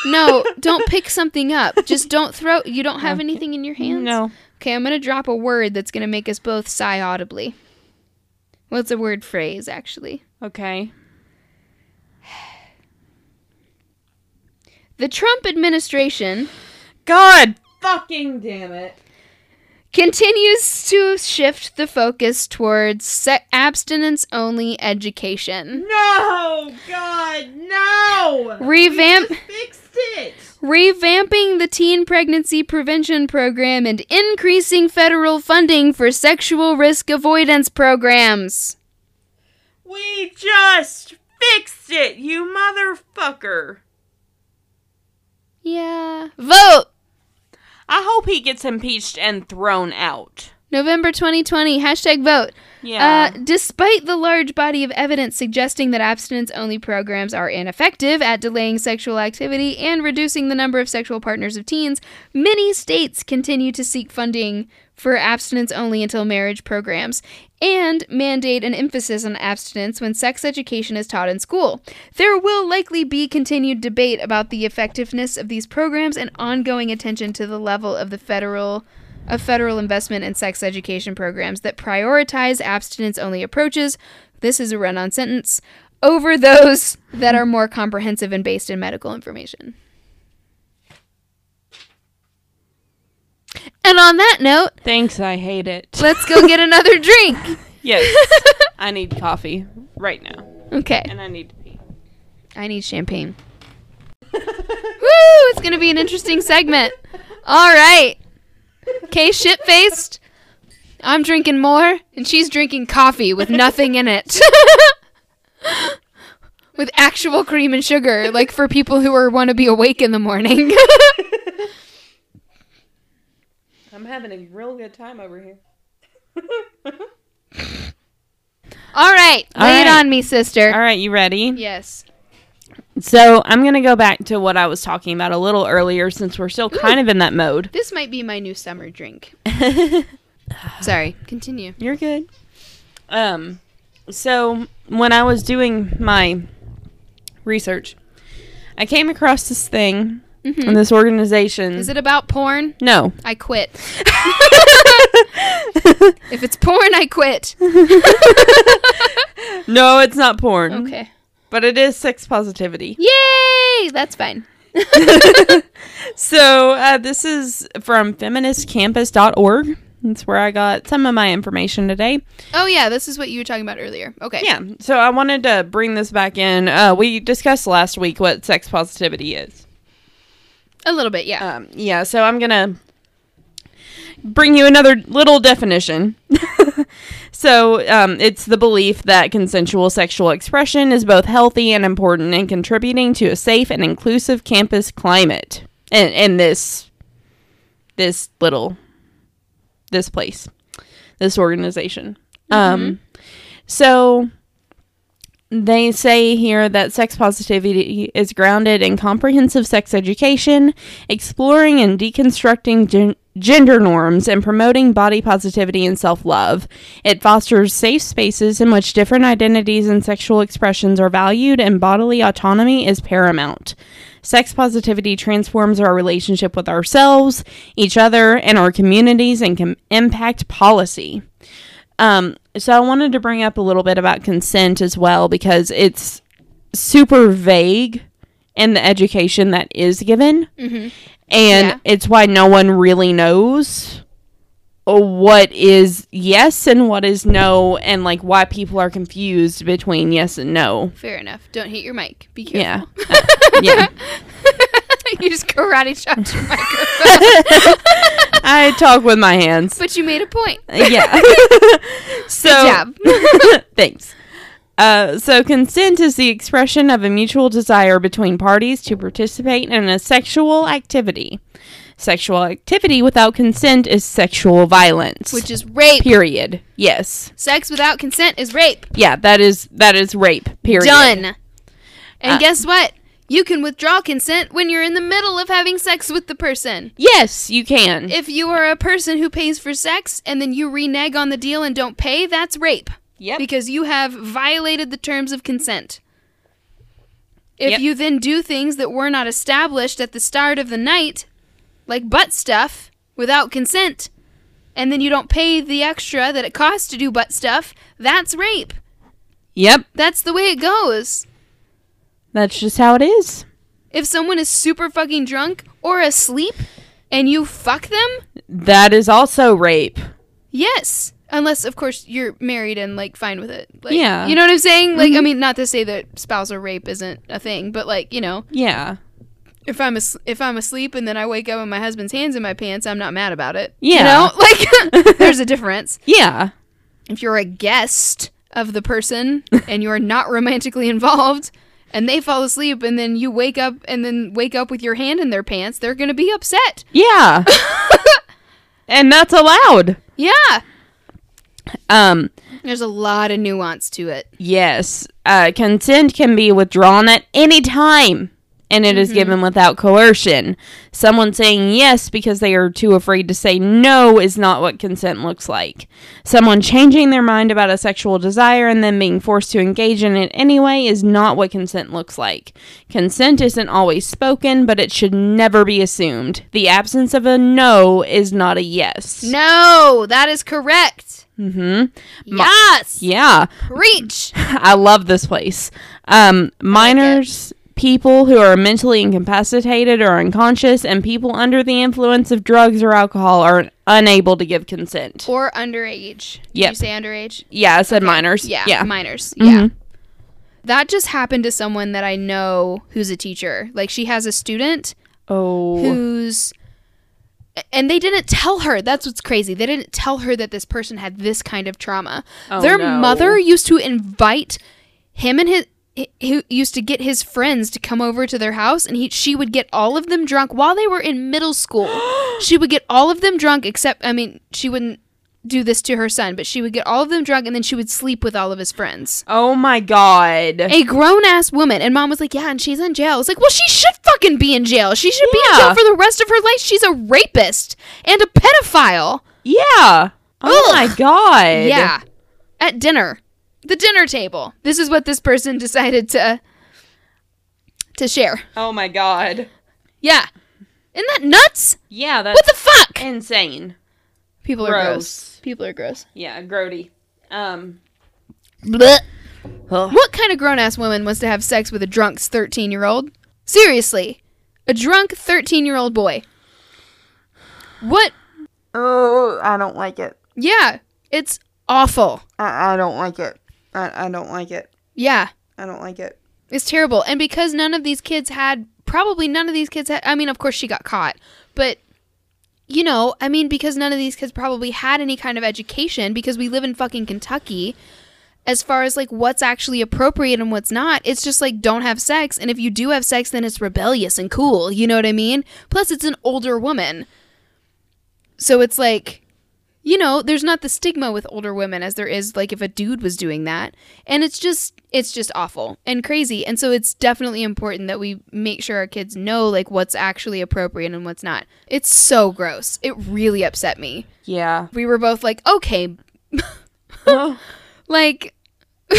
no, don't pick something up. Just don't throw. You don't have anything in your hands. No. Okay, I'm gonna drop a word that's gonna make us both sigh audibly. Well, it's a word phrase actually. Okay. The Trump administration God fucking damn it. continues to shift the focus towards se- abstinence only education. No, God, no. Revamp fixed it. Revamping the teen pregnancy prevention program and increasing federal funding for sexual risk avoidance programs. We just fixed it, you motherfucker. Yeah. Vote. I hope he gets impeached and thrown out. November 2020. Hashtag vote. Yeah. Uh, despite the large body of evidence suggesting that abstinence only programs are ineffective at delaying sexual activity and reducing the number of sexual partners of teens, many states continue to seek funding for abstinence only until marriage programs and mandate an emphasis on abstinence when sex education is taught in school. There will likely be continued debate about the effectiveness of these programs and ongoing attention to the level of the federal of federal investment in sex education programs that prioritize abstinence only approaches. This is a run on sentence over those that are more comprehensive and based in medical information. And on that note, Thanks, I hate it. let's go get another drink. yes. I need coffee right now. Okay. And I need to pee. I need champagne. Woo! It's going to be an interesting segment. All right. Okay, shit faced. I'm drinking more, and she's drinking coffee with nothing in it. with actual cream and sugar, like for people who are want to be awake in the morning. I'm having a real good time over here. All right, All lay it on me, sister. All right, you ready? Yes. So I'm going to go back to what I was talking about a little earlier since we're still kind of in that mode. This might be my new summer drink. Sorry, continue. You're good. Um, so when I was doing my research, I came across this thing in this organization. Is it about porn? no. I quit. if it's porn, I quit. No, it's not porn. Okay. But it is sex positivity. Yay! That's fine. So uh, this is from feministcampus.org. That's where I got some of my information today. Oh yeah, this is what you were talking about earlier. Okay. Yeah, so I wanted to bring this back in. Uh, we discussed last week what sex positivity is. A little bit, yeah. Um, yeah, so I'm gonna bring you another little definition. so um, it's the belief that consensual sexual expression is both healthy and important in contributing to a safe and inclusive campus climate. And, in this this little this place, this organization. Um, so they say here that sex positivity is grounded in comprehensive sex education, exploring and deconstructing gen- gender norms, and promoting body positivity and self love. It fosters safe spaces in which different identities and sexual expressions are valued, and bodily autonomy is paramount. Sex positivity transforms our relationship with ourselves, each other, and our communities and can impact policy. Um, so I wanted to bring up a little bit about consent as well because it's super vague in the education that is given, and Yeah. it's why no one really knows what is yes and what is no, and like why people are confused between yes and no. Fair enough. Don't hit your mic. Be Yeah, careful. Uh, yeah. you just karate chopped your microphone. I talk with my hands. but you made a point. yeah. so. Thanks. Uh, so, consent is the expression of a mutual desire between parties to participate in a sexual activity. Sexual activity without consent is sexual violence. Which is rape. period. Yes. Sex without consent is rape. Yeah, that is that is rape. Period. Done. And Uh, guess what? You can withdraw consent when you're in the middle of having sex with the person. Yes, you can. If you are a person who pays for sex and then you renege on the deal and don't pay, that's rape. yep. Because you have violated the terms of consent. If Yep. you then do things that were not established at the start of the night, like butt stuff, without consent, and then you don't pay the extra that it costs to do butt stuff, that's rape. yep. That's the way it goes. That's just how it is. If someone is super fucking drunk or asleep and you fuck them, That is also rape. yes. Unless, of course, you're married and like fine with it. Like, Yeah. You know what I'm saying? Like, I mm-hmm. mean, not to say that spousal rape isn't a thing, but like, you know, Yeah. if I'm as- if I'm asleep and then I wake up and my husband's hands in my pants, I'm not mad about it. Yeah. You know, like there's a difference. Yeah. If you're a guest of the person and you're not romantically involved and they fall asleep and then you wake up and then wake up with your hand in their pants, they're going to be upset. Yeah. and that's allowed. Yeah. Um, There's a lot of nuance to it. yes, uh, consent can be withdrawn at any time, and it is Mm-hmm. given without coercion. Someone saying yes because they are too afraid to say no is not what consent looks like. Someone changing their mind about a sexual desire and then being forced to engage in it anyway is not what consent looks like. Consent isn't always spoken, but it should never be assumed. The absence of a no is not a yes. No, that is correct. Mm-hmm. Yes. Yeah. Preach. I love this place. Um, minors, people who are mentally incapacitated or unconscious, and people under the influence of drugs or alcohol are unable to give consent. Or underage. Yeah. You say underage? Yeah, I said minors. Yeah. Yeah. Minors. Mhm. Yeah. That just happened to someone that I know who's a teacher. Like she has a student Oh. who's and they didn't tell her. That's what's crazy. They didn't tell her that this person had this kind of trauma. Oh, Their no. mother used to invite him and his who used to get his friends to come over to their house and he she would get all of them drunk while they were in middle school. she would get all of them drunk except I mean, she wouldn't do this to her son, but she would get all of them drunk and then she would sleep with all of his friends. Oh my god. A grown ass woman. And mom was like, Yeah, and she's in jail. It's like, Well, she should fucking be in jail. She should be in jail for the rest of her life. She's a rapist and a pedophile. Yeah. Oh Ugh. my god. Yeah. At dinner. The dinner table. This is what this person decided to to share. Oh my god. Yeah. Isn't that nuts? Yeah, that's What the fuck? insane. People are gross. Gross. People are gross. Yeah, grody. Um. Blech. ugh. What kind of grown ass woman wants to have sex with a drunk 13 year old? Seriously. A drunk 13 year old boy. What? Oh, I don't like it. Yeah. It's awful. I, I don't like it. I, I don't like it. Yeah. I don't like it. It's terrible. And because none of these kids had, probably none of these kids had, I mean, of course she got caught, but, you know, I mean, because none of these kids probably had any kind of education because we live in fucking Kentucky, as far as like what's actually appropriate and what's not, it's just like don't have sex. And if you do have sex, then it's rebellious and cool. You know what I mean? Plus, it's an older woman. So it's like, you know, there's not the stigma with older women as there is like if a dude was doing that. And it's just it's just awful and crazy. And so it's definitely important that we make sure our kids know like what's actually appropriate and what's not. It's so gross. It really upset me. Yeah. We were both like, "Okay, like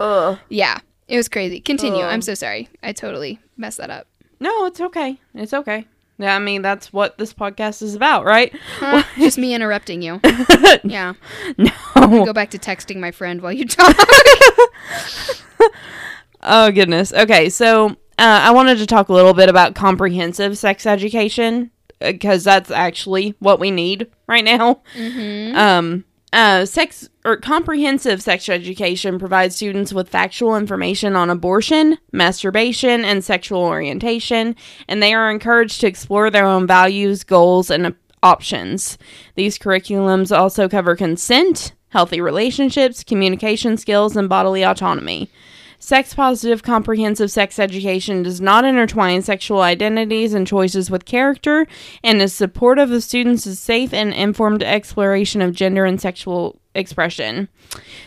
Ugh. yeah, it was crazy." Continue. Ugh. I'm so sorry. I totally messed that up. No, it's okay. It's okay. Yeah, I mean that's what this podcast is about, right? Huh? just me interrupting you. Yeah. no. Go back to texting my friend while you talk. Oh goodness. Okay, so uh, I wanted to talk a little bit about comprehensive sex education because that's actually what we need right now. mm-hmm. Um, uh, sex or comprehensive sex education provides students with factual information on abortion, masturbation, and sexual orientation, and they are encouraged to explore their own values, goals, and options. These curriculums also cover consent, healthy relationships, communication skills, and bodily autonomy. Sex positive comprehensive sex education does not intertwine sexual identities and choices with character and is supportive of students' safe and informed exploration of gender and sexual expression.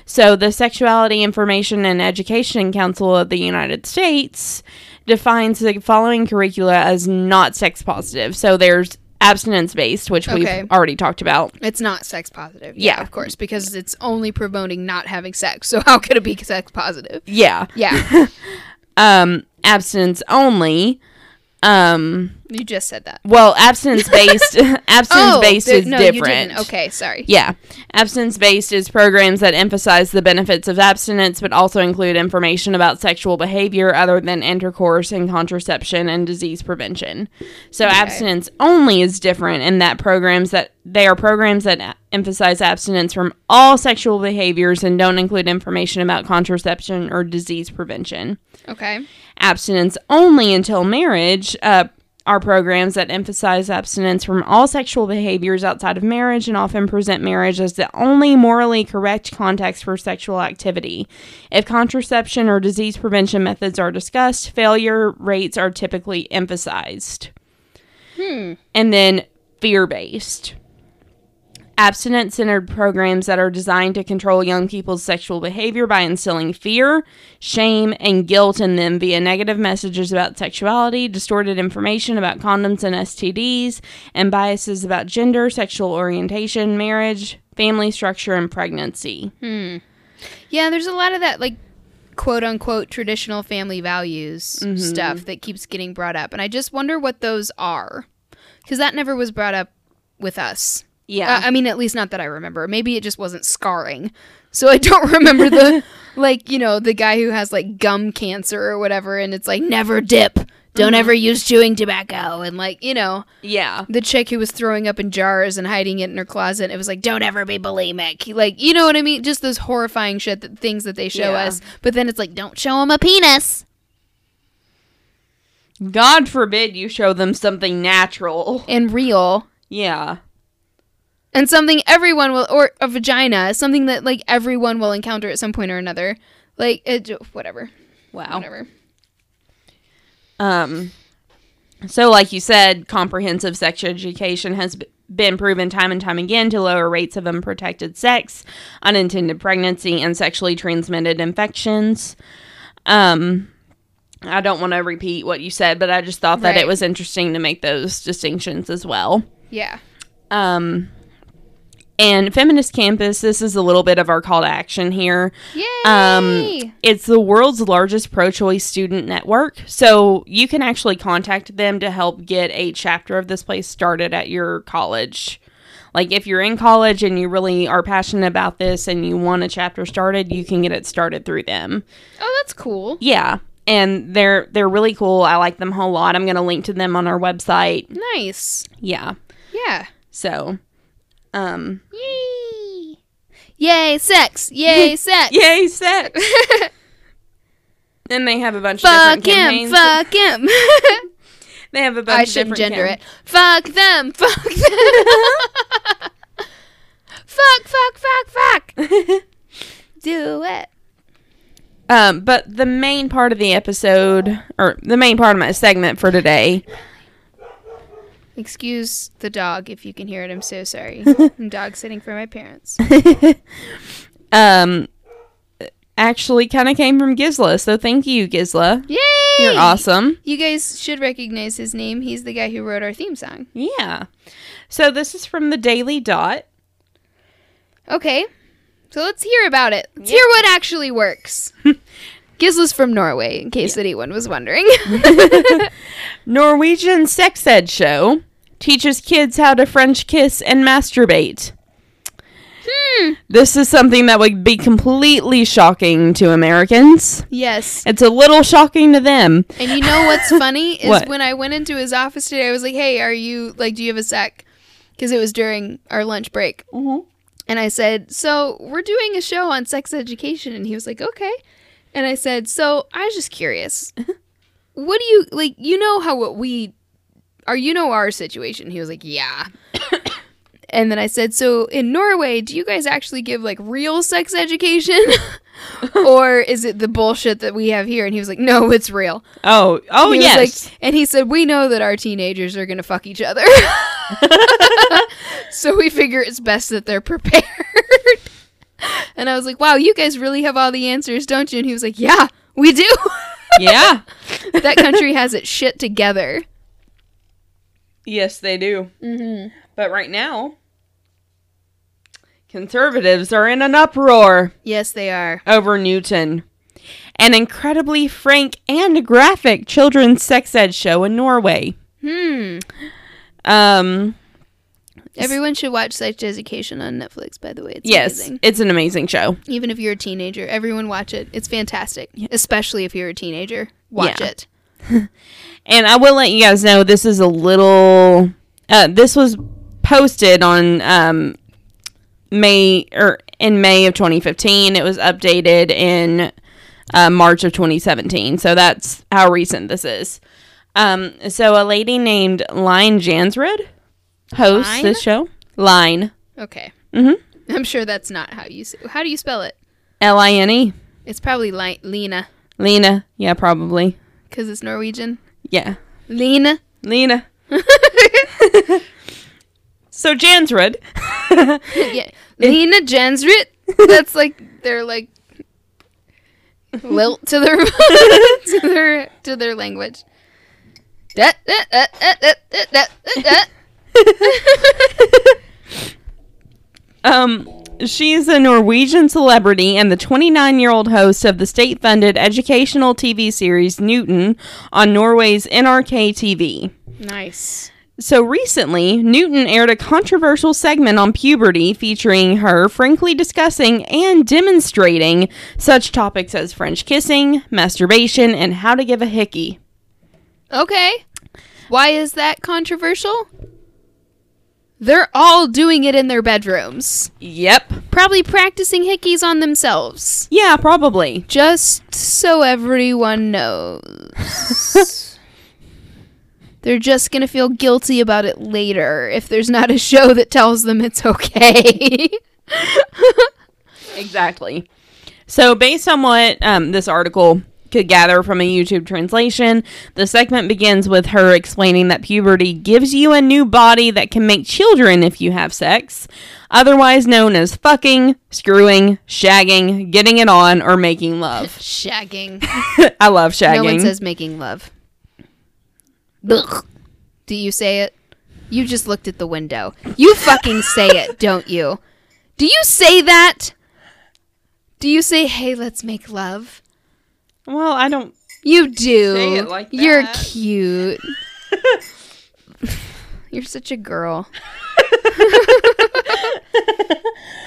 So, the Sexuality Information and Education Council of the United States defines the following curricula as not sex positive. So, there's abstinence based, which Okay. we've already talked about. It's not sex positive. Yeah. of course, because it's only promoting not having sex. So how could it be sex positive? Yeah. Yeah, Um, abstinence only. Um, you just said that. Well, abstinence based abstinence based there- is Oh, no, you different. didn't. Okay, sorry. Yeah. Abstinence based is programs that emphasize the benefits of abstinence but also include information about sexual behavior other than intercourse and contraception and disease prevention. So abstinence only is different in that programs that they are programs that emphasize abstinence from all sexual behaviors and don't include information about contraception or disease prevention Okay. abstinence only until marriage uh, are programs that emphasize abstinence from all sexual behaviors outside of marriage and often present marriage as the only morally correct context for sexual activity. If contraception or disease prevention methods are discussed, failure rates are typically emphasized. Hmm. And then fear based. Abstinence centered programs that are designed to control young people's sexual behavior by instilling fear, shame, and guilt in them via negative messages about sexuality, distorted information about condoms and STDs, and biases about gender, sexual orientation, marriage, family structure, and pregnancy. Yeah, there's a lot of that like quote unquote traditional family values Mm-hmm. stuff that keeps getting brought up. And I just wonder what those are. Cuz that never was brought up with us. Yeah. Uh, I mean, at least not that I remember. Maybe it just wasn't scarring. So I don't remember the like, you know, the guy who has like gum cancer or whatever and it's like never dip. Don't ever use chewing tobacco and like, you know, yeah. the chick who was throwing up in jars and hiding it in her closet. It was like, don't ever be bulimic. Like, you know what I mean? Just those horrifying shit, that, things that they show Yeah. us. But then it's like, don't show them a penis God forbid you show them something natural. and real Yeah. And something everyone will, or a vagina, something that like everyone will encounter at some point or another. Like, it, whatever, Wow. whatever. Um, so, like you said, comprehensive sex education has b- been proven time and time again to lower rates of unprotected sex, unintended pregnancy, and sexually transmitted infections. Um, I don't want to repeat what you said, but I just thought that Right. it was interesting to make those distinctions as well. Yeah. Um, and Feminist Campus, this is a little bit of our call to action here. Yay! Um, it's the world's largest pro choice student network. So you can actually contact them to help get a chapter of this place started at your college. Like if you're in college and you really are passionate about this and you want a chapter started, you can get it started through them. oh, that's cool. Yeah. And they're they're really cool. I like them a whole lot. I'm gonna link to them on our website. Nice. Yeah. Yeah. So um Yay! Yay, sex! Yay, sex! Yay, sex. and they have a bunch of Fuck different him! campaigns. Fuck him! They have a bunch I of shouldn't gender cam- it. Fuck them! Fuck them! fuck! Fuck! Fuck! Fuck! Do it. Um, but the main part of the episode, or the main part of my segment for today, Excuse the dog if you can hear it. I'm so sorry. I'm dog sitting for my parents. um, actually kind of came from Gizla. So thank you, Gizla. Yay! You're awesome. You guys should recognize his name. He's the guy who wrote our theme song. Yeah. So this is from the Daily Dot. Okay. So let's hear about it. Let's hear what actually works. Gizla's from Norway, in case anyone was wondering. Norwegian sex ed show teaches kids how to French kiss and masturbate. hmm. This is something that would be completely shocking to Americans. Yes. It's a little shocking to them. And you know what's funny is What? when I went into his office today, I was like, "Hey, are you like, do you have a sec?" Because it was during our lunch break, Mm-hmm. and I said, "So we're doing a show on sex education," and he was like, "Okay," and I said, "So I was just curious, what do you like? You know how what we are? You know our situation?" He was like, "Yeah." And then I said, "So in Norway, do you guys actually give like real sex education, or is it the bullshit that we have here?" And he was like, "No, it's real." Oh, oh yes. like- and he said, "We know that our teenagers are gonna fuck each other, so we figure it's best that they're prepared." and I was like, "Wow, you guys really have all the answers, don't you?" And he was like, "Yeah, we do. yeah. that country has it shit together." Yes, they do. Mm-hmm. But right now, conservatives are in an uproar Yes, they are. over Newton, an incredibly frank and graphic children's sex ed show in Norway. Hmm. Um, Everyone should watch Sex Education on Netflix. By the way, it's yes, amazing. it's an amazing show. Even if you're a teenager, everyone watch it. It's fantastic. Especially if you're a teenager, watch Yeah. it. And I will let you guys know this is a little. Uh, this was posted on um, May or in May of 2015. It was updated in uh, March of 2017. So that's how recent this is. Um, so a lady named Line Jansrud hosts Line? this show. Line. Okay. Mhm. I'm sure that's not how you. How do you spell it? L I N E. It's probably li- Lena Lena. Yeah, probably. because it's Norwegian. Yeah. Lena. Lena. so Jansrud yeah. Lena Jensrit. That's like they're like lilt to their to their to their language. Da, da, da, Um, she's a Norwegian celebrity and the 29 year old host of the state funded educational TV series Newton on Norway's NRK TV. Nice. So recently, Newton aired a controversial segment on puberty featuring her frankly discussing and demonstrating such topics as French kissing, masturbation, and how to give a hickey. Okay. Why is that controversial? They're all doing it in their bedrooms. Yep. Probably practicing hickeys on themselves. Yeah, probably. Just so everyone knows. They're just going to feel guilty about it later if there's not a show that tells them it's okay. Exactly. So, based on what um, this article could gather from a YouTube translation, the segment begins with her explaining that puberty gives you a new body that can make children if you have sex, otherwise known as fucking, screwing, shagging, getting it on, or making love. Shagging. I love shagging. No one says making love. Ugh. Do you say it? You just looked at the window. You fucking say it, don't you? Do you say that? Do you say, hey, let's make love? Well, I don't. You do. Like You're cute. You're such a girl.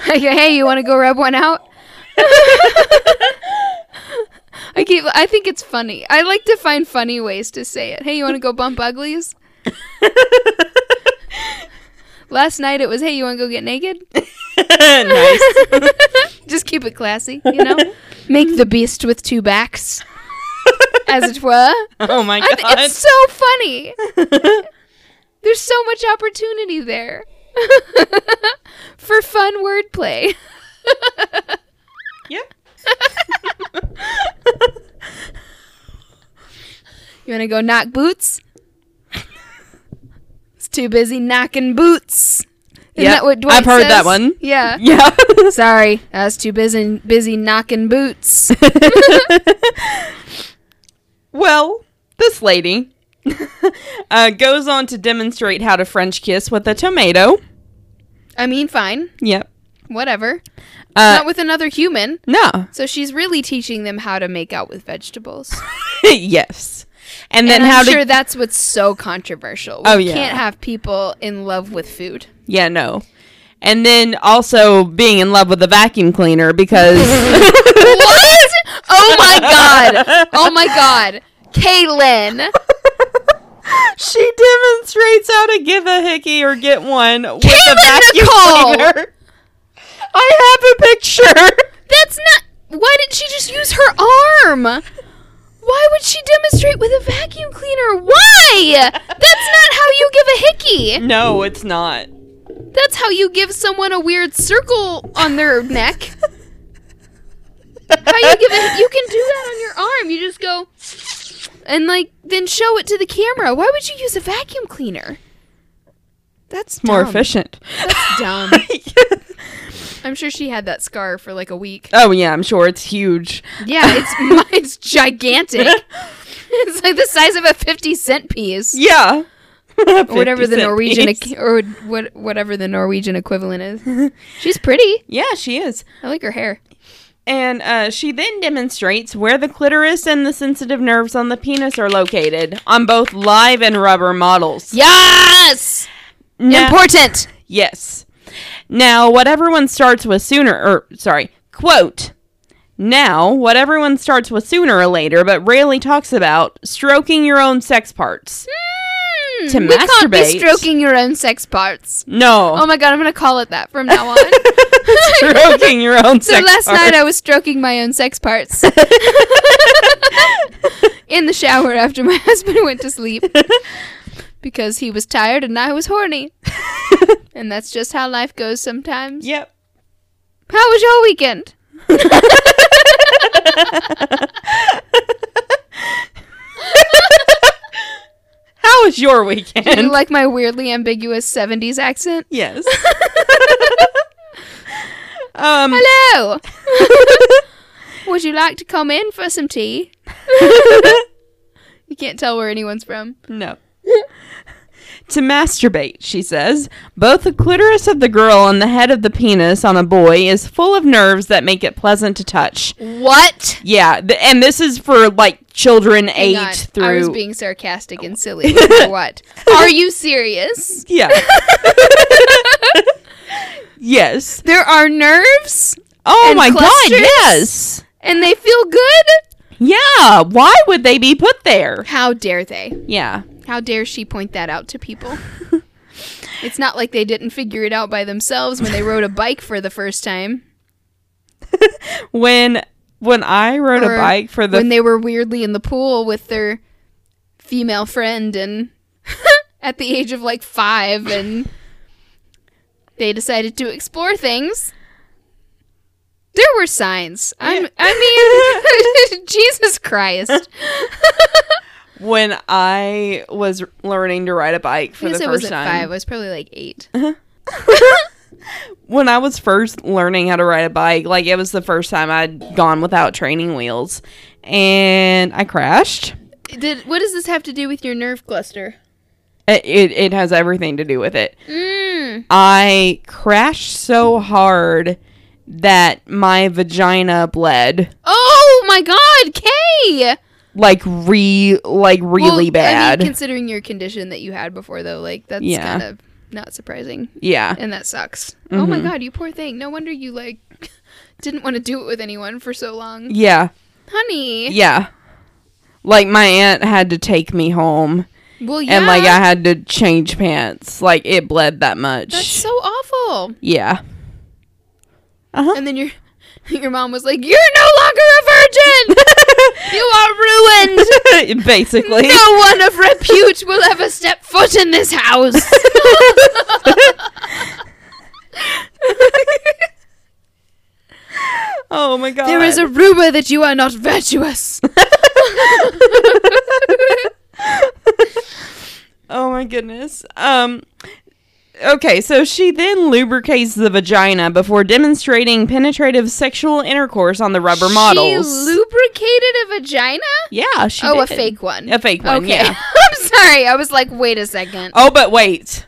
Like, hey, you want to go rub one out? I keep. I think it's funny. I like to find funny ways to say it. Hey, you want to go bump uglies? Last night it was, hey, you want to go get naked? nice. Just keep it classy, you know. Make the beast with two backs, as it were. Oh my god. th- it's so funny. There's so much opportunity there for fun wordplay. yeah. You want to go knock boots? It's too busy knocking boots. Isn't Yep, that what Dwight I've heard that one. Yeah. Yeah. Sorry, I was too busy busy knocking boots. well, this lady uh, goes on to demonstrate how to French kiss with a tomato. I mean, fine, Yep. whatever. Uh, Not with another human. no. So she's really teaching them how to make out with vegetables. yes. And then and how I'm to sure that's what's so controversial. We Oh, yeah. can't have people in love with food. Yeah, no. And then also being in love with a vacuum cleaner because what? Oh my god! Oh my god! Kaylin! she demonstrates how to give a hickey or get one with a vacuum Nicole! cleaner. I have a picture. That's not. Why didn't she just use her arm? Why would she demonstrate with a vacuum cleaner? Why? That's not how you give a hickey. No, it's not. That's how you give someone a weird circle on their neck. How you give a you can do that on your arm. You just go and like then show it to the camera. Why would you use a vacuum cleaner? That's More dumb. efficient. That's dumb. I'm sure she had that scar for like a week. oh yeah, I'm sure it's huge. Yeah, it's it's gigantic. It's like the size of a 50 cent piece. Yeah. Or whatever the Norwegian or what whatever the Norwegian equivalent is. She's pretty. Yeah, she is. I like her hair. And uh, she then demonstrates where the clitoris and the sensitive nerves on the penis are located on both live and rubber models. Yes! Now- Important. Yes. Now, what everyone starts with sooner, or sorry, quote. Now, what everyone starts with sooner or later, but rarely talks about, stroking your own sex parts. Hmm, To we can't be stroking your own sex parts. No, Oh my god, I'm gonna call it that from now on. stroking your own sex parts. so last parts. night I was stroking my own sex parts in the shower after my husband went to sleep because he was tired and I was horny. And that's just how life goes sometimes. yep. How was your weekend? How was your weekend? Do you like my weirdly ambiguous 70s accent? yes. Um, Hello. Would you like to come in for some tea? you can't tell where anyone's from. No. To masturbate, she says, both the clitoris of the girl and the head of the penis on a boy is full of nerves that make it pleasant to touch. What? Yeah, th- and this is for like children Hang eight on. through. I was being sarcastic and silly. what? Are you serious? yeah. yes. There are nerves Oh my god, yes. and they feel good? Yeah, why would they be put there? How dare they? Yeah. How dare she point that out to people? it's not like they didn't figure it out by themselves when they rode a bike for the first time. When when I rode Or a bike for the when they were weirdly in the pool with their female friend and at the age of like five and they decided to explore things. There were signs. I'm, I mean, Jesus Christ. When I was learning to ride a bike for the first was time. five. I was probably like eight. when I was first learning how to ride a bike, like it was the first time I'd gone without training wheels, and I crashed. Did what does this have to do with your nerve cluster? It it, it has everything to do with it. Mm. I crashed so hard that my vagina bled Oh my God, Kay! Like re like really Well, bad. I mean, considering your condition that you had before, though, like that's Yeah. kind of not surprising, yeah. and that sucks. Oh my Mhm. God, you poor thing. No wonder you like didn't want to do it with anyone for so long, Yeah. honey. Yeah. Like my aunt had to take me home Well, yeah, and like I had to change pants. Like it bled that much. that's so awful. yeah. Uh-huh. And then your your mom was like, "You're no longer a virgin. you are ruined. Basically. No one of repute will ever step foot in this house." Oh my god. There is a rumor that you are not virtuous. Oh my goodness. Um Okay, so she then lubricates the vagina before demonstrating penetrative sexual intercourse on the rubber models. She lubricated a vagina? yeah, she oh, a fake one. A fake one, Okay. yeah. I'm sorry. I was like, wait a second. Oh, but wait.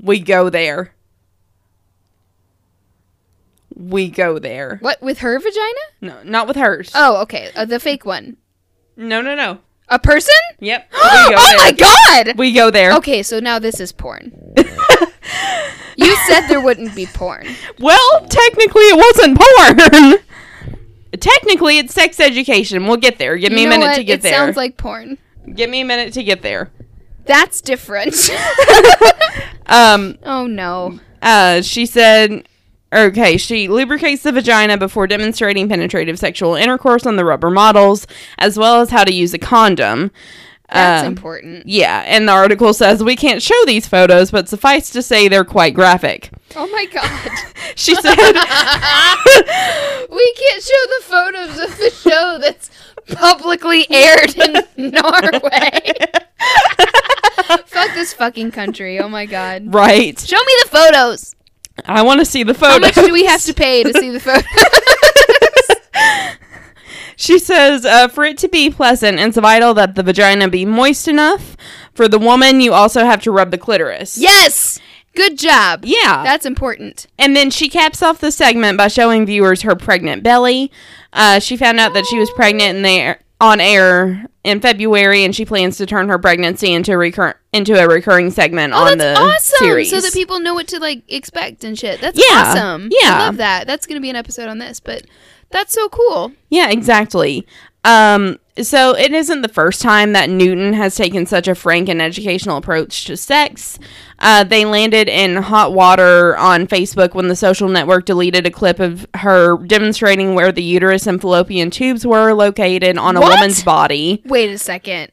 We go there. We go there. What with her vagina? No, not with hers. Oh, okay. Uh, the fake one. No, no, no. A person? Yep. Oh go my god. We go there. Okay, so now this is porn. You said there wouldn't be porn. Well, technically it wasn't porn. technically it's sex education. We'll get there. Give me You a minute what? to get it there. It sounds like porn. Give me a minute to get there. That's different. Um oh no. uh she said Okay, she lubricates the vagina before demonstrating penetrative sexual intercourse on the rubber models, as well as how to use a condom. That's Um, important. Yeah, and the article says we can't show these photos, but suffice to say they're quite graphic. Oh my god. She said, we can't show the photos of the show that's publicly aired in Norway. Fuck this fucking country. Oh my god. right. Show me the photos. I want to see the photos. How much do we have to pay to see the photos? She says, uh, for it to be pleasant, it's vital that the vagina be moist enough. For the woman, you also have to rub the clitoris. yes. Good job. Yeah. That's important. and then she caps off the segment by showing viewers her pregnant belly. Uh, she found out that she was pregnant in the, on air in February, and she plans to turn her pregnancy into, recur- into a recurring segment Oh, on that's the awesome. series. So that people know what to like expect and shit. That's Yeah. awesome. Yeah. I love that. That's gonna be an episode on this, but that's so cool. Yeah, exactly. Um, so it isn't the first time that Newton has taken such a frank and educational approach to sex. Uh, they landed in hot water on Facebook when the social network deleted a clip of her demonstrating where the uterus and fallopian tubes were located on a What? woman's body. Wait a second.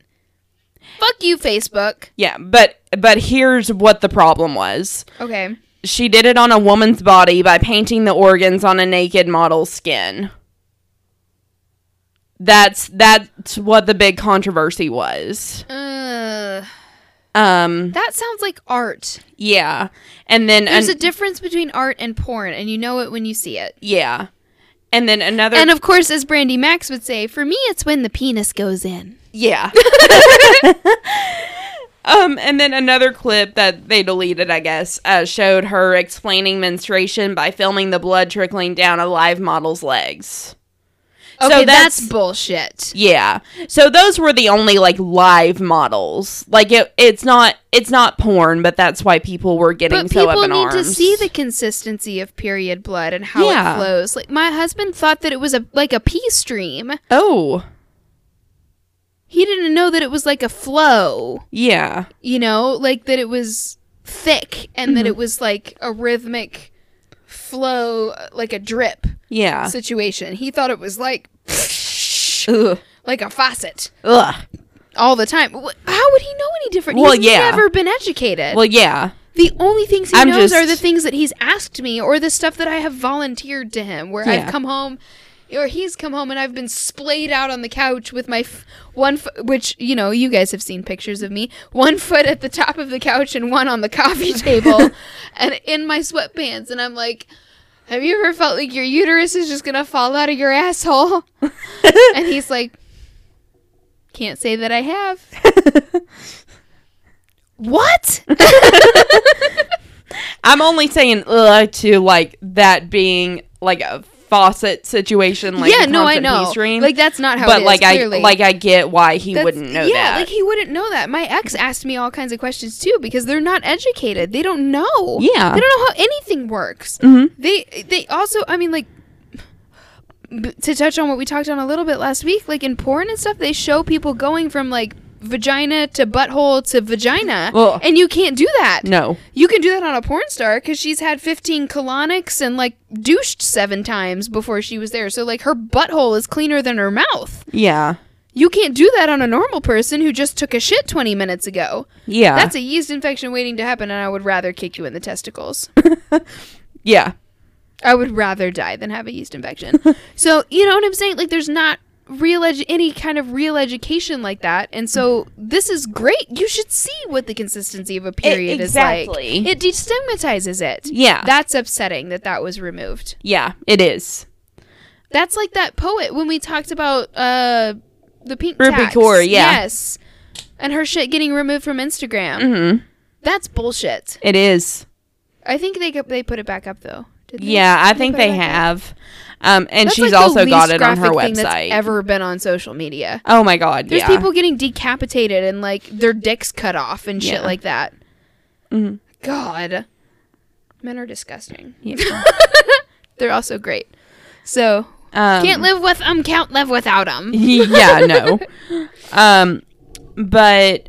Fuck you, Facebook. Yeah, but but here's what the problem was. Okay. She did it on a woman's body by painting the organs on a naked model's skin. That's that's what the big controversy was. Uh, Um, That sounds like art. yeah, and then There's an- a difference between art and porn, and you know it when you see it. yeah, and then another And of course, as Brandy Max would say, for me, it's when the penis goes in. Yeah. um, and then another clip that they deleted, I guess, uh, showed her explaining menstruation by filming the blood trickling down a live model's legs. Okay, that's- that's, bullshit. Yeah. So those were the only like live models. Like it, it's not it's not porn, but that's why people were getting But so up in arms. People need to see the consistency of period blood and how Yeah. it flows. Like my husband thought that it was a like a pee stream. oh, He didn't know that it was like a flow. yeah. You know, like that it was thick and Mm-hmm. that it was like a rhythmic flow, like a drip Yeah. situation. He thought it was like Ugh. like a faucet Ugh. all the time. How would he know any different? Well, He's yeah. never been educated. Well, yeah. the only things he I'm knows are the things that he's asked me or the stuff that I have volunteered to him where Yeah. I've come home or he's come home and I've been splayed out on the couch with my f- one foot, which you know you guys have seen pictures of me one foot at the top of the couch and one on the coffee table and in my sweatpants. And I'm like have you ever felt like your uterus is just gonna fall out of your asshole? And he's like can't say that I have. What? I'm only saying to like that being like a faucet situation. Like yeah, no, I know. stream. Like that's not how. but it is, like clearly. I like I get why he That's- wouldn't know yeah, that. like he wouldn't know that. My ex asked me all kinds of questions too because they're not educated. They don't know. Yeah. they don't know how anything works. Mhm. They they also, I mean, like b- to touch on what we talked on a little bit last week, like in porn and stuff, they show people going from like vagina to butthole to vagina, Ugh. and you can't do that. no. You can do that on a porn star because she's had 15 colonics and like douched seven times before she was there. So like her butthole is cleaner than her mouth. Yeah. You can't do that on a normal person who just took a shit 20 minutes ago. Yeah. That's a yeast infection waiting to happen, and I would rather kick you in the testicles. yeah. I would rather die than have a yeast infection. so, you know what I'm saying? Like, there's not real edu- any kind of real education like that. And so, this is great. You should see what the consistency of a period exactly. is like. Exactly. It destigmatizes it. Yeah. That's upsetting that that was removed. yeah. It is. That's like that poet when we talked about uh the pink Rupi tax. Kaur, yeah. Yes. And her shit getting removed from Instagram. Mm-hmm. That's bullshit. It is. I think they they put it back up though. Did they? Yeah, I think put they have. up? Um, and That's she's like also got it on her graphic thing that's website. ever been on social media. oh my god. There's yeah. people getting decapitated and like their dicks cut off and shit Yeah. like that. Mhm. God, men are disgusting. Yeah. They're also great. So Um, can't live with them. Can't live without them. yeah, no. Um, but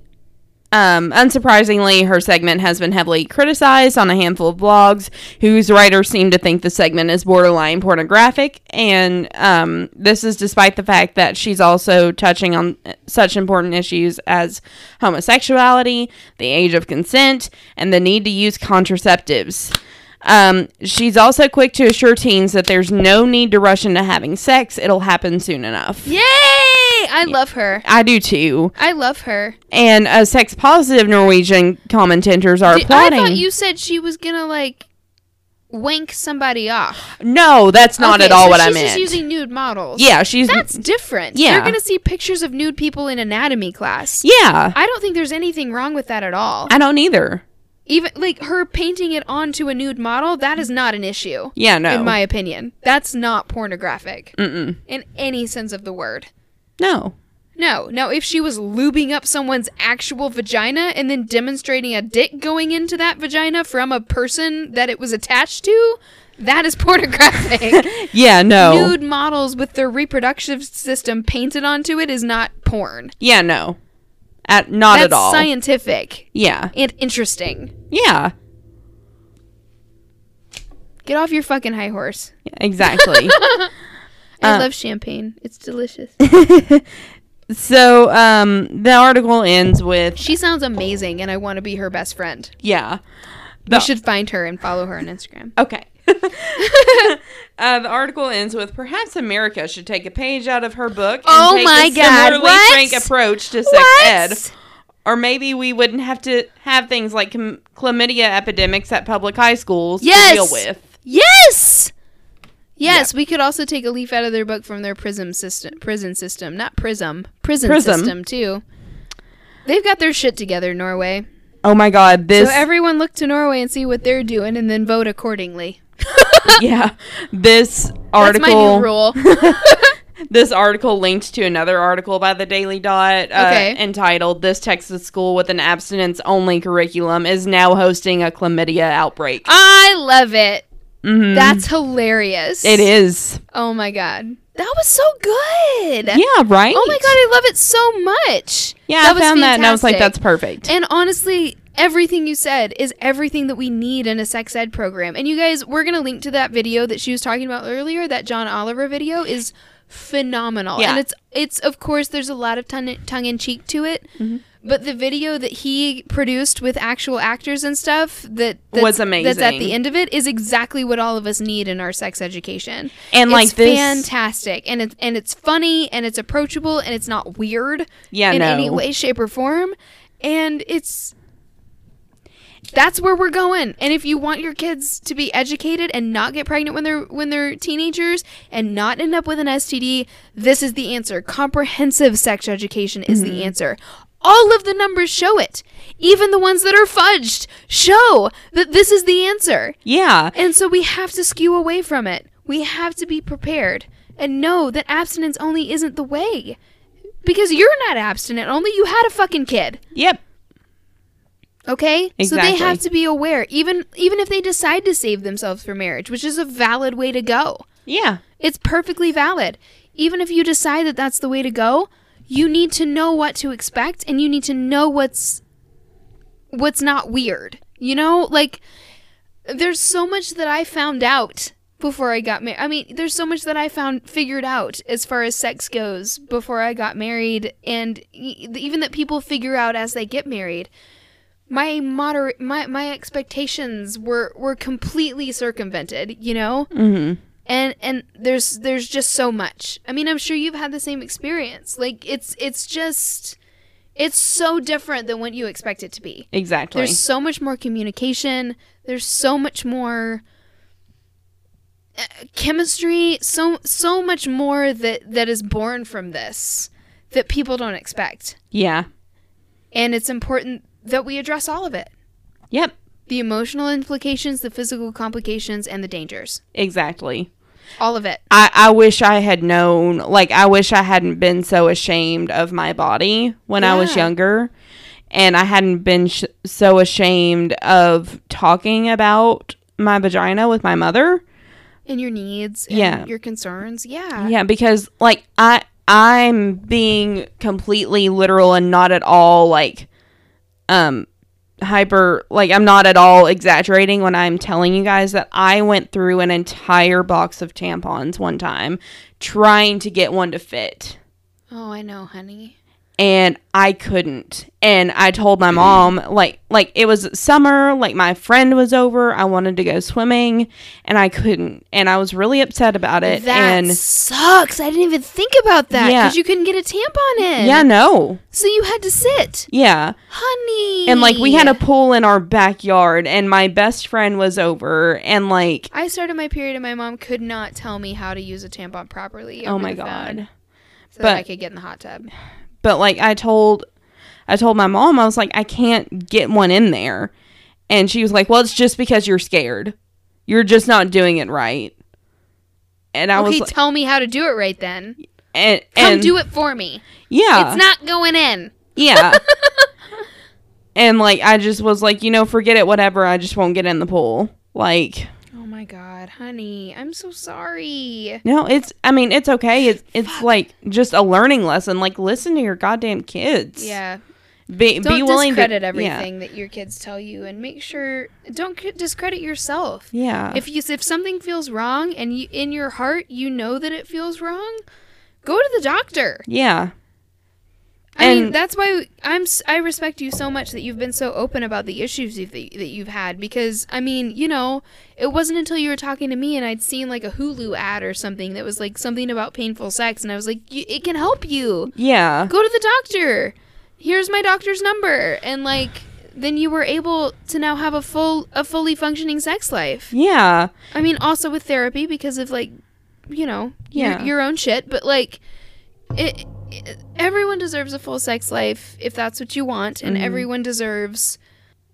um, unsurprisingly, her segment has been heavily criticized on a handful of blogs whose writers seem to think the segment is borderline pornographic. And um, this is despite the fact that she's also touching on such important issues as homosexuality, the age of consent, and the need to use contraceptives. Um, she's also quick to assure teens that there's no need to rush into having sex. It'll happen soon enough. Yay! I love her. I do too. I love her. And uh, sex positive Norwegian commentators are Did- I thought you said she was gonna like wank somebody off. no, that's not Okay, at all so what I meant. She's using nude models. yeah, she's That's different. Yeah. You're gonna see pictures of nude people in anatomy class. yeah. I don't think there's anything wrong with that at all. I don't either. Even like her painting it onto a nude model, that is not an issue. Yeah, no. In my opinion. That's not pornographic Mm-mm. in any sense of the word. No. No. Now if she was lubing up someone's actual vagina and then demonstrating a dick going into that vagina from a person that it was attached to, that is pornographic. Yeah, no. Nude models with their reproductive system painted onto it is not porn. Yeah, no. At not That's at all. scientific yeah. and interesting. Yeah. Get off your fucking high horse. Exactly. I Uh, love champagne. It's delicious. so, um the article ends with she sounds amazing, and I want to be her best friend. yeah. We should find her and follow her on Instagram. Okay. uh, the article ends with perhaps America should take a page out of her book and Oh take my a God, similarly what? frank approach to sex ed. Or maybe we wouldn't have to have things like chlam- chlamydia epidemics at public high schools Yes! to deal with. Yes. Yes, we could also take a leaf out of their book from their prism system, prison system, not prism, prison Prism. system too. They've got their shit together, Norway. Oh my god, this so everyone look to Norway and see what they're doing, and then vote accordingly. yeah, this That's article my new rule. this article linked to another article by the Daily Dot uh, Okay. entitled "This Texas school with an abstinence only curriculum is now hosting a chlamydia outbreak." I love it. Mhm. That's hilarious. it is. Oh my god, that was so good. Yeah, right. Oh my god, I love it so much. Yeah, That I was found that and I was like, "That's perfect." And honestly, everything you said is everything that we need in a sex ed program. And you guys, we're going to link to that video that she was talking about earlier, that John Oliver video is phenomenal. Yeah. And it's it's of course there's a lot of tongue tongue in cheek to it. Mm-hmm. But the video that he produced with actual actors and stuff that was amazing. That's at the end of it is exactly what all of us need in our sex education. And, like, this- fantastic, and it's and it's funny, and it's approachable, and it's not weird Yeah, in no. any way, shape, or form. And it's that's where we're going. And if you want your kids to be educated and not get pregnant when they're when they're teenagers and not end up with an STD, this is the answer. Comprehensive sex education is Mm-hmm. the answer. All of the numbers show it. Even the ones that are fudged show that this is the answer. yeah, And so we have to skew away from it. We have to be prepared and know that abstinence only isn't the way. Because you're not abstinent, only you had a fucking kid. yep, Okay? So they have to be aware even even if they decide to save themselves for marriage, which is a valid way to go. yeah, It's perfectly valid. Even if you decide that that's the way to go, you need to know what to expect and you need to know what's what's not weird. You know, like there's so much that I found out before I got married. I mean, there's so much that I found figured out as far as sex goes before I got married and e- even that people figure out as they get married. My moderate my my expectations were were completely circumvented, you know? hmm and and there's there's just so much. I mean i'm sure you've had the same experience. Like it's it's just it's so different than what you expect it to be. Exactly. there's so much more communication. There's so much more uh, chemistry. So so much more that that is born from this that people don't expect. Yeah, and it's important that we address all of it yep, the emotional implications the physical complications and the dangers exactly. all of it I, I wish I had known, like, I wish I hadn't been so ashamed of my body when I was younger. And I hadn't been sh- so ashamed of talking about my vagina with my mother. and your needs and Yeah. your concerns yeah Yeah, because, like, I. I'm being completely literal and not at all like um hyper like I'm not at all exaggerating when I'm telling you guys that I went through an entire box of tampons one time trying to get one to fit. Oh i know honey and I couldn't. And I told my mom like like it was summer, like my friend was over, I wanted to go swimming and I couldn't. And I was really upset about it that and sucks i didn't even think about that Yeah. because you couldn't get a tampon in yeah, no. so you had to sit Yeah. honey And like we had a pool in our backyard and my best friend was over and like i started my period and my mom could not tell me how to use a tampon properly oh my god. so that i could get in the hot tub But like I told I told my mom I was like I can't get one in there. And she was like, "Well, it's just because you're scared. You're just not doing it right." And I okay was like, tell me how to do it right then and, come do it for me Yeah. it's not going in yeah. and like I just was like, "You know, forget it, whatever. I just won't get in the pool." Like my god honey i'm so sorry No, it's. I mean, it's okay. It's it's like just a learning lesson. Like, listen to your goddamn kids. yeah Be don't be willing discredit to everything that your kids tell you and make sure don't discredit yourself Yeah. Yeah. if you if something feels wrong and you in your heart you know that it feels wrong go to the doctor yeah. I mean that's why i'm i respect you so much that you've been so open about the issues you've, that you've had because i mean you know it wasn't until you were talking to me and i'd seen like a hulu ad or something that was like something about painful sex and i was like "Y- it can help you Yeah. go to the doctor here's my doctor's number and like then you were able to now have a full a fully functioning sex life Yeah. i mean also with therapy because of like you know Yeah. your, your own shit but like it everyone deserves a full sex life if that's what you want and Mhm. everyone deserves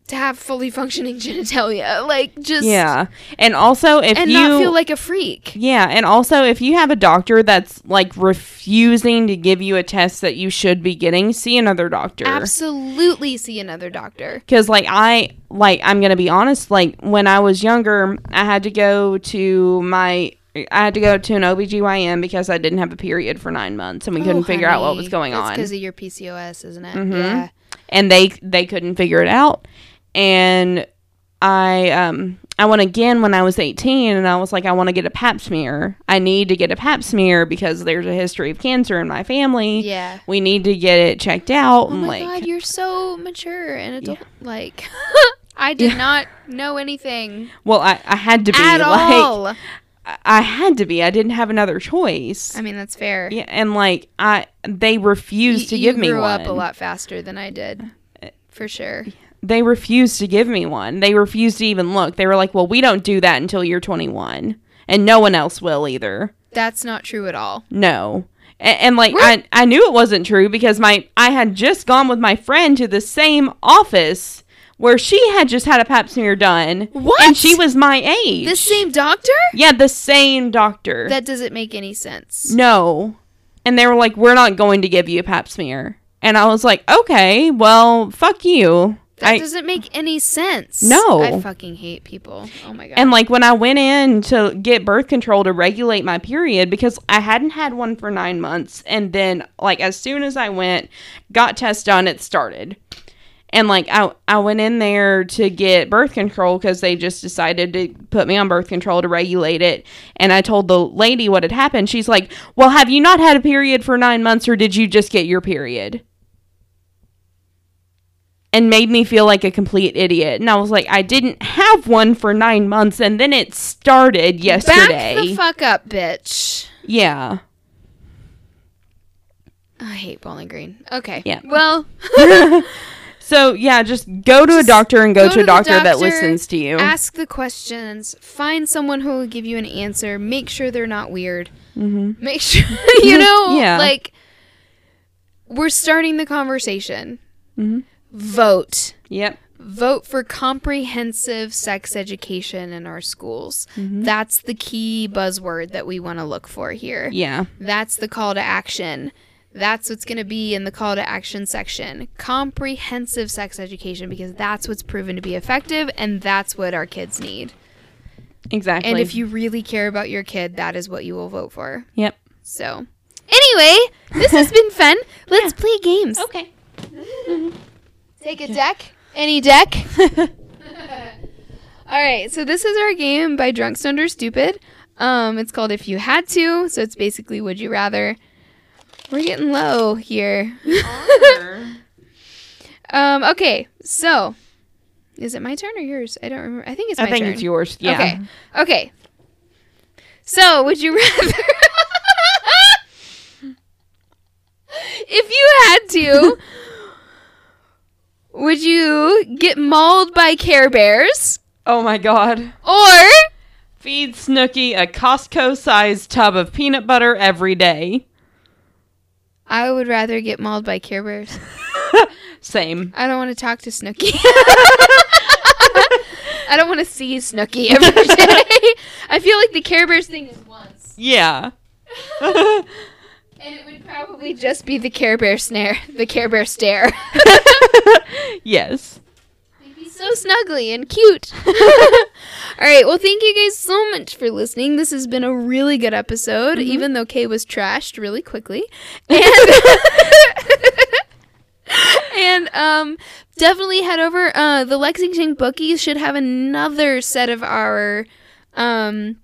to have fully functioning genitalia like just Yeah. And also if and you not feel like a freak Yeah, and also if you have a doctor that's like refusing to give you a test that you should be getting, see another doctor. absolutely see another doctor Cuz like I like I'm going to be honest, like when I was younger, I had to go to my I had to go to an OBGYN because I didn't have a period for 9 months and we couldn't figure out what was going on. It's because of your pcos isn't it Mhm. yeah and they they couldn't figure it out and i um i went again when i was 18 and i was like i want to get a pap smear i need to get a pap smear because there's a history of cancer in my family yeah we need to get it checked out Oh and my like god, you're so mature and adult. Like, I did not know anything well i i had to be at like all. I- had to be i didn't have another choice I mean, that's fair. yeah and like i they refused to give me grew one up a lot faster than I did, uh, for sure. they refused to give me one. They refused to even look. They were like, "Well, we don't do that until you're 21." And no one else will either. That's not true at all. No. And, and like What? I I knew it wasn't true because my I had just gone with my friend to the same office where she had just had a pap smear done. What? And she was my age. The same doctor? Yeah, the same doctor. That doesn't make any sense. no. And they were like, "We're not going to give you a pap smear." And I was like, "Okay, well, fuck you." That I, doesn't make any sense. No. I fucking hate people. Oh my god. And like when I went in to get birth control to regulate my period because I hadn't had one for 9 months and then like as soon as I went got test done it started. And like I I went in there to get birth control cuz they just decided to put me on birth control to regulate it and I told the lady what had happened. She's like, "Well, have you not had a period for 9 months or did you just get your period?" and made me feel like a complete idiot. And I was like, I didn't have one for nine months, and then it started yesterday. Back the fuck up, bitch. yeah. I hate Bowling Green. Okay. Yeah. Well, So yeah, just go to a doctor and go, go to a the doctor, that listens to you. ask the questions. Find someone who will give you an answer. Make sure they're not weird. mm-hmm. Make sure you know. Yeah. Like we're starting the conversation. Mhm. Vote. Yep. Vote for comprehensive sex education in our schools. Mhm. That's the key buzzword that we want to look for here. Yeah. That's the call to action. That's what's going to be in the call to action section. Comprehensive sex education because that's what's proven to be effective and that's what our kids need. Exactly. And if you really care about your kid, that is what you will vote for. Yep. So, anyway, this has been fun. Let's play games. Okay. Take a deck. Any deck. All right, so this is our game by Drunk Stoned or Stupid. Um, it's called If You Had To. So it's basically Would You Rather. We're getting low here. um, okay, so is it my turn or yours? I don't remember. I think it's my I think turn. it's yours. Yeah. Okay. Okay. So, would you rather If you had to would you get mauled by Care Bears Oh my god. or Feed Snooki a Costco-sized tub of peanut butter every day. I would rather get mauled by Care Bears. Same. I don't want to talk to Snooki. I don't want to see Snooki every day. I feel like the Care Bears thing is once. Yeah. And it would probably just be the Care Bear snare, the Care Bear stare. yes. So snuggly and cute. All right, well, thank you guys so much for listening. This has been a really good episode, even though Kay was trashed really quickly. And, and um, definitely head over. Uh, the Lexington Bookies should have another set of our. Um,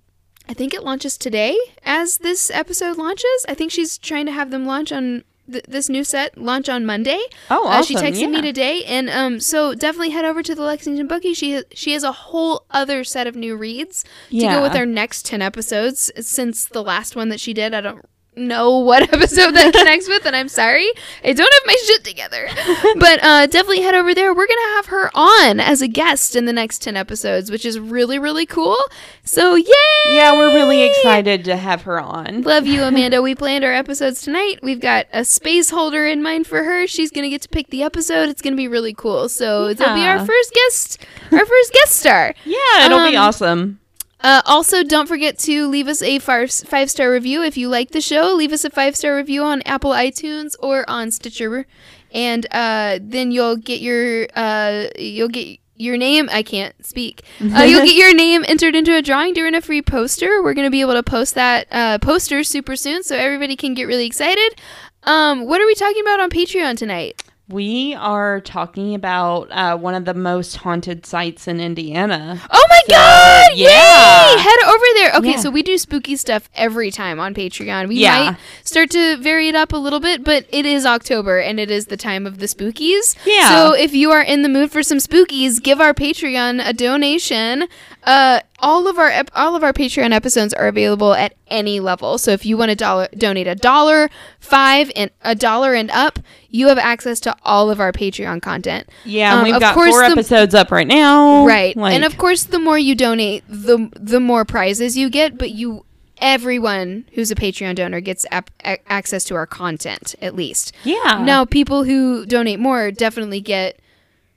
I think it launches today as this episode launches. I think she's trying to have them launch on th- this new set launch on Monday. Oh, awesome. Uh, she texted me today, and um, so definitely head over to the Lexington Bookie. She she has a whole other set of new reads to go with our next ten episodes. Since the last one that she did, I don't know what episode that connects with, and I'm sorry. I don't have my shit together. But uh, definitely head over there. We're going to have her on as a guest in the next 10 episodes, which is really, really cool. So, yay! Yeah, we're really excited to have her on. Love you, Amanda. We planned our episodes tonight. We've got a space holder in mind for her. She's going to get to pick the episode. It's going to be really cool. So, it'll be our first guest, our first guest star. Yeah, it'll be Um, awesome. Uh, also, don't forget to leave us a five star review if you like the show. Leave us a five star review on Apple iTunes or on Stitcher, and uh, then you'll get your uh, you'll get your name. I can't speak. Uh, you'll get your name entered into a drawing during a free poster. We're gonna be able to post that uh, poster super soon, so everybody can get really excited. Um, what are we talking about on Patreon tonight? We are talking about uh, one of the most haunted sites in Indiana. Oh my god! yeah. Yay! Head over there. Okay, Yeah. so we do spooky stuff every time on Patreon. We Yeah. might start to vary it up a little bit, but it is October and it is the time of the spookies. Yeah. So if you are in the mood for some spookies, give our Patreon a donation. Uh, all of our ep- all of our Patreon episodes are available at any level. So if you want to dollar donate a dollar, five, and a dollar and up, you have access to all of our Patreon content. Yeah, Um, and we've of got course four the- episodes up right now. Right. Like, and of course the more you donate, the the more prizes you get, but you everyone who's a Patreon donor gets ap- a- access to our content at least. yeah. Now people who donate more definitely get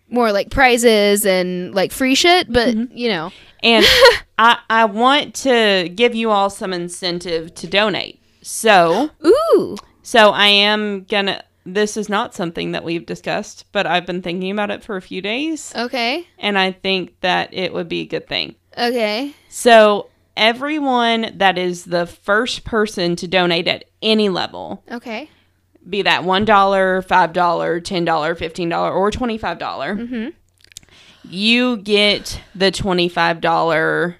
more like prizes and like free shit, but Mm-hmm. you know. And I, I want to give you all some incentive to donate. So, Ooh. so I am gonna. This is not something that we've discussed, but I've been thinking about it for a few days, Okay. and I think that it would be a good thing. Okay. So, everyone that is the first person to donate at any level, Okay. Be that $1, $5, $10, $15, or $25, dollars Mm-hmm. you get the $25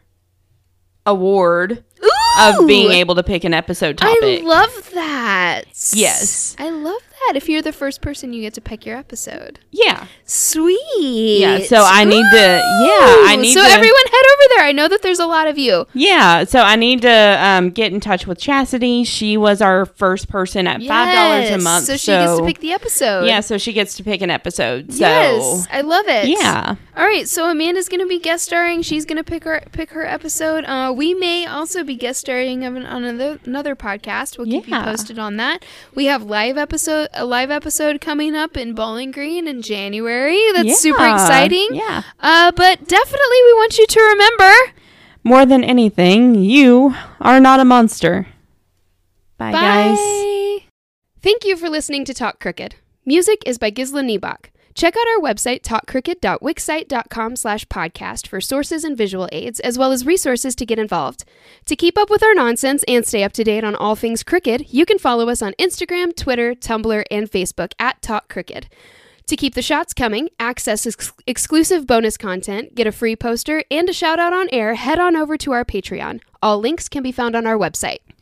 award Ooh. of being able to pick an episode topic. I love that. Yes. I love that. If you're the first person, you get to pick your episode. yeah. Sweet. Yeah, so I need to- yeah, I Ooh, need So to- everyone head over there. I know that there's a lot of you. Yeah, so I need to um, get in touch with Chastity. She was our first person at five dollars a month. So she gets to pick the episode. Yeah, so she gets to pick an episode. So Yes, I love it. yeah, All right, so Amanda's gonna be guest starring. She's gonna pick her pick her episode. Uh, we may also be guest starring on an- on another, another podcast. We'll keep you posted on that. We have live episode a live episode coming up in Bowling Green in January. That's super exciting. Yeah. Uh, but definitely we want you to remember. More than anything, you are not a monster. Bye, guys. Bye. Thank you for listening to Talk Crooked. Music is by Gisla Niebach. Check out our website, talkcrooked.wixsite.com slash podcast for sources and visual aids, as well as resources to get involved. To keep up with our nonsense and stay up to date on all things crooked, you can follow us on Instagram, Twitter, Tumblr, and Facebook at Talk Crooked. To keep the shots coming, access ex- exclusive bonus content, get a free poster, and a shout out on air, head on over to our Patreon. All links can be found on our website.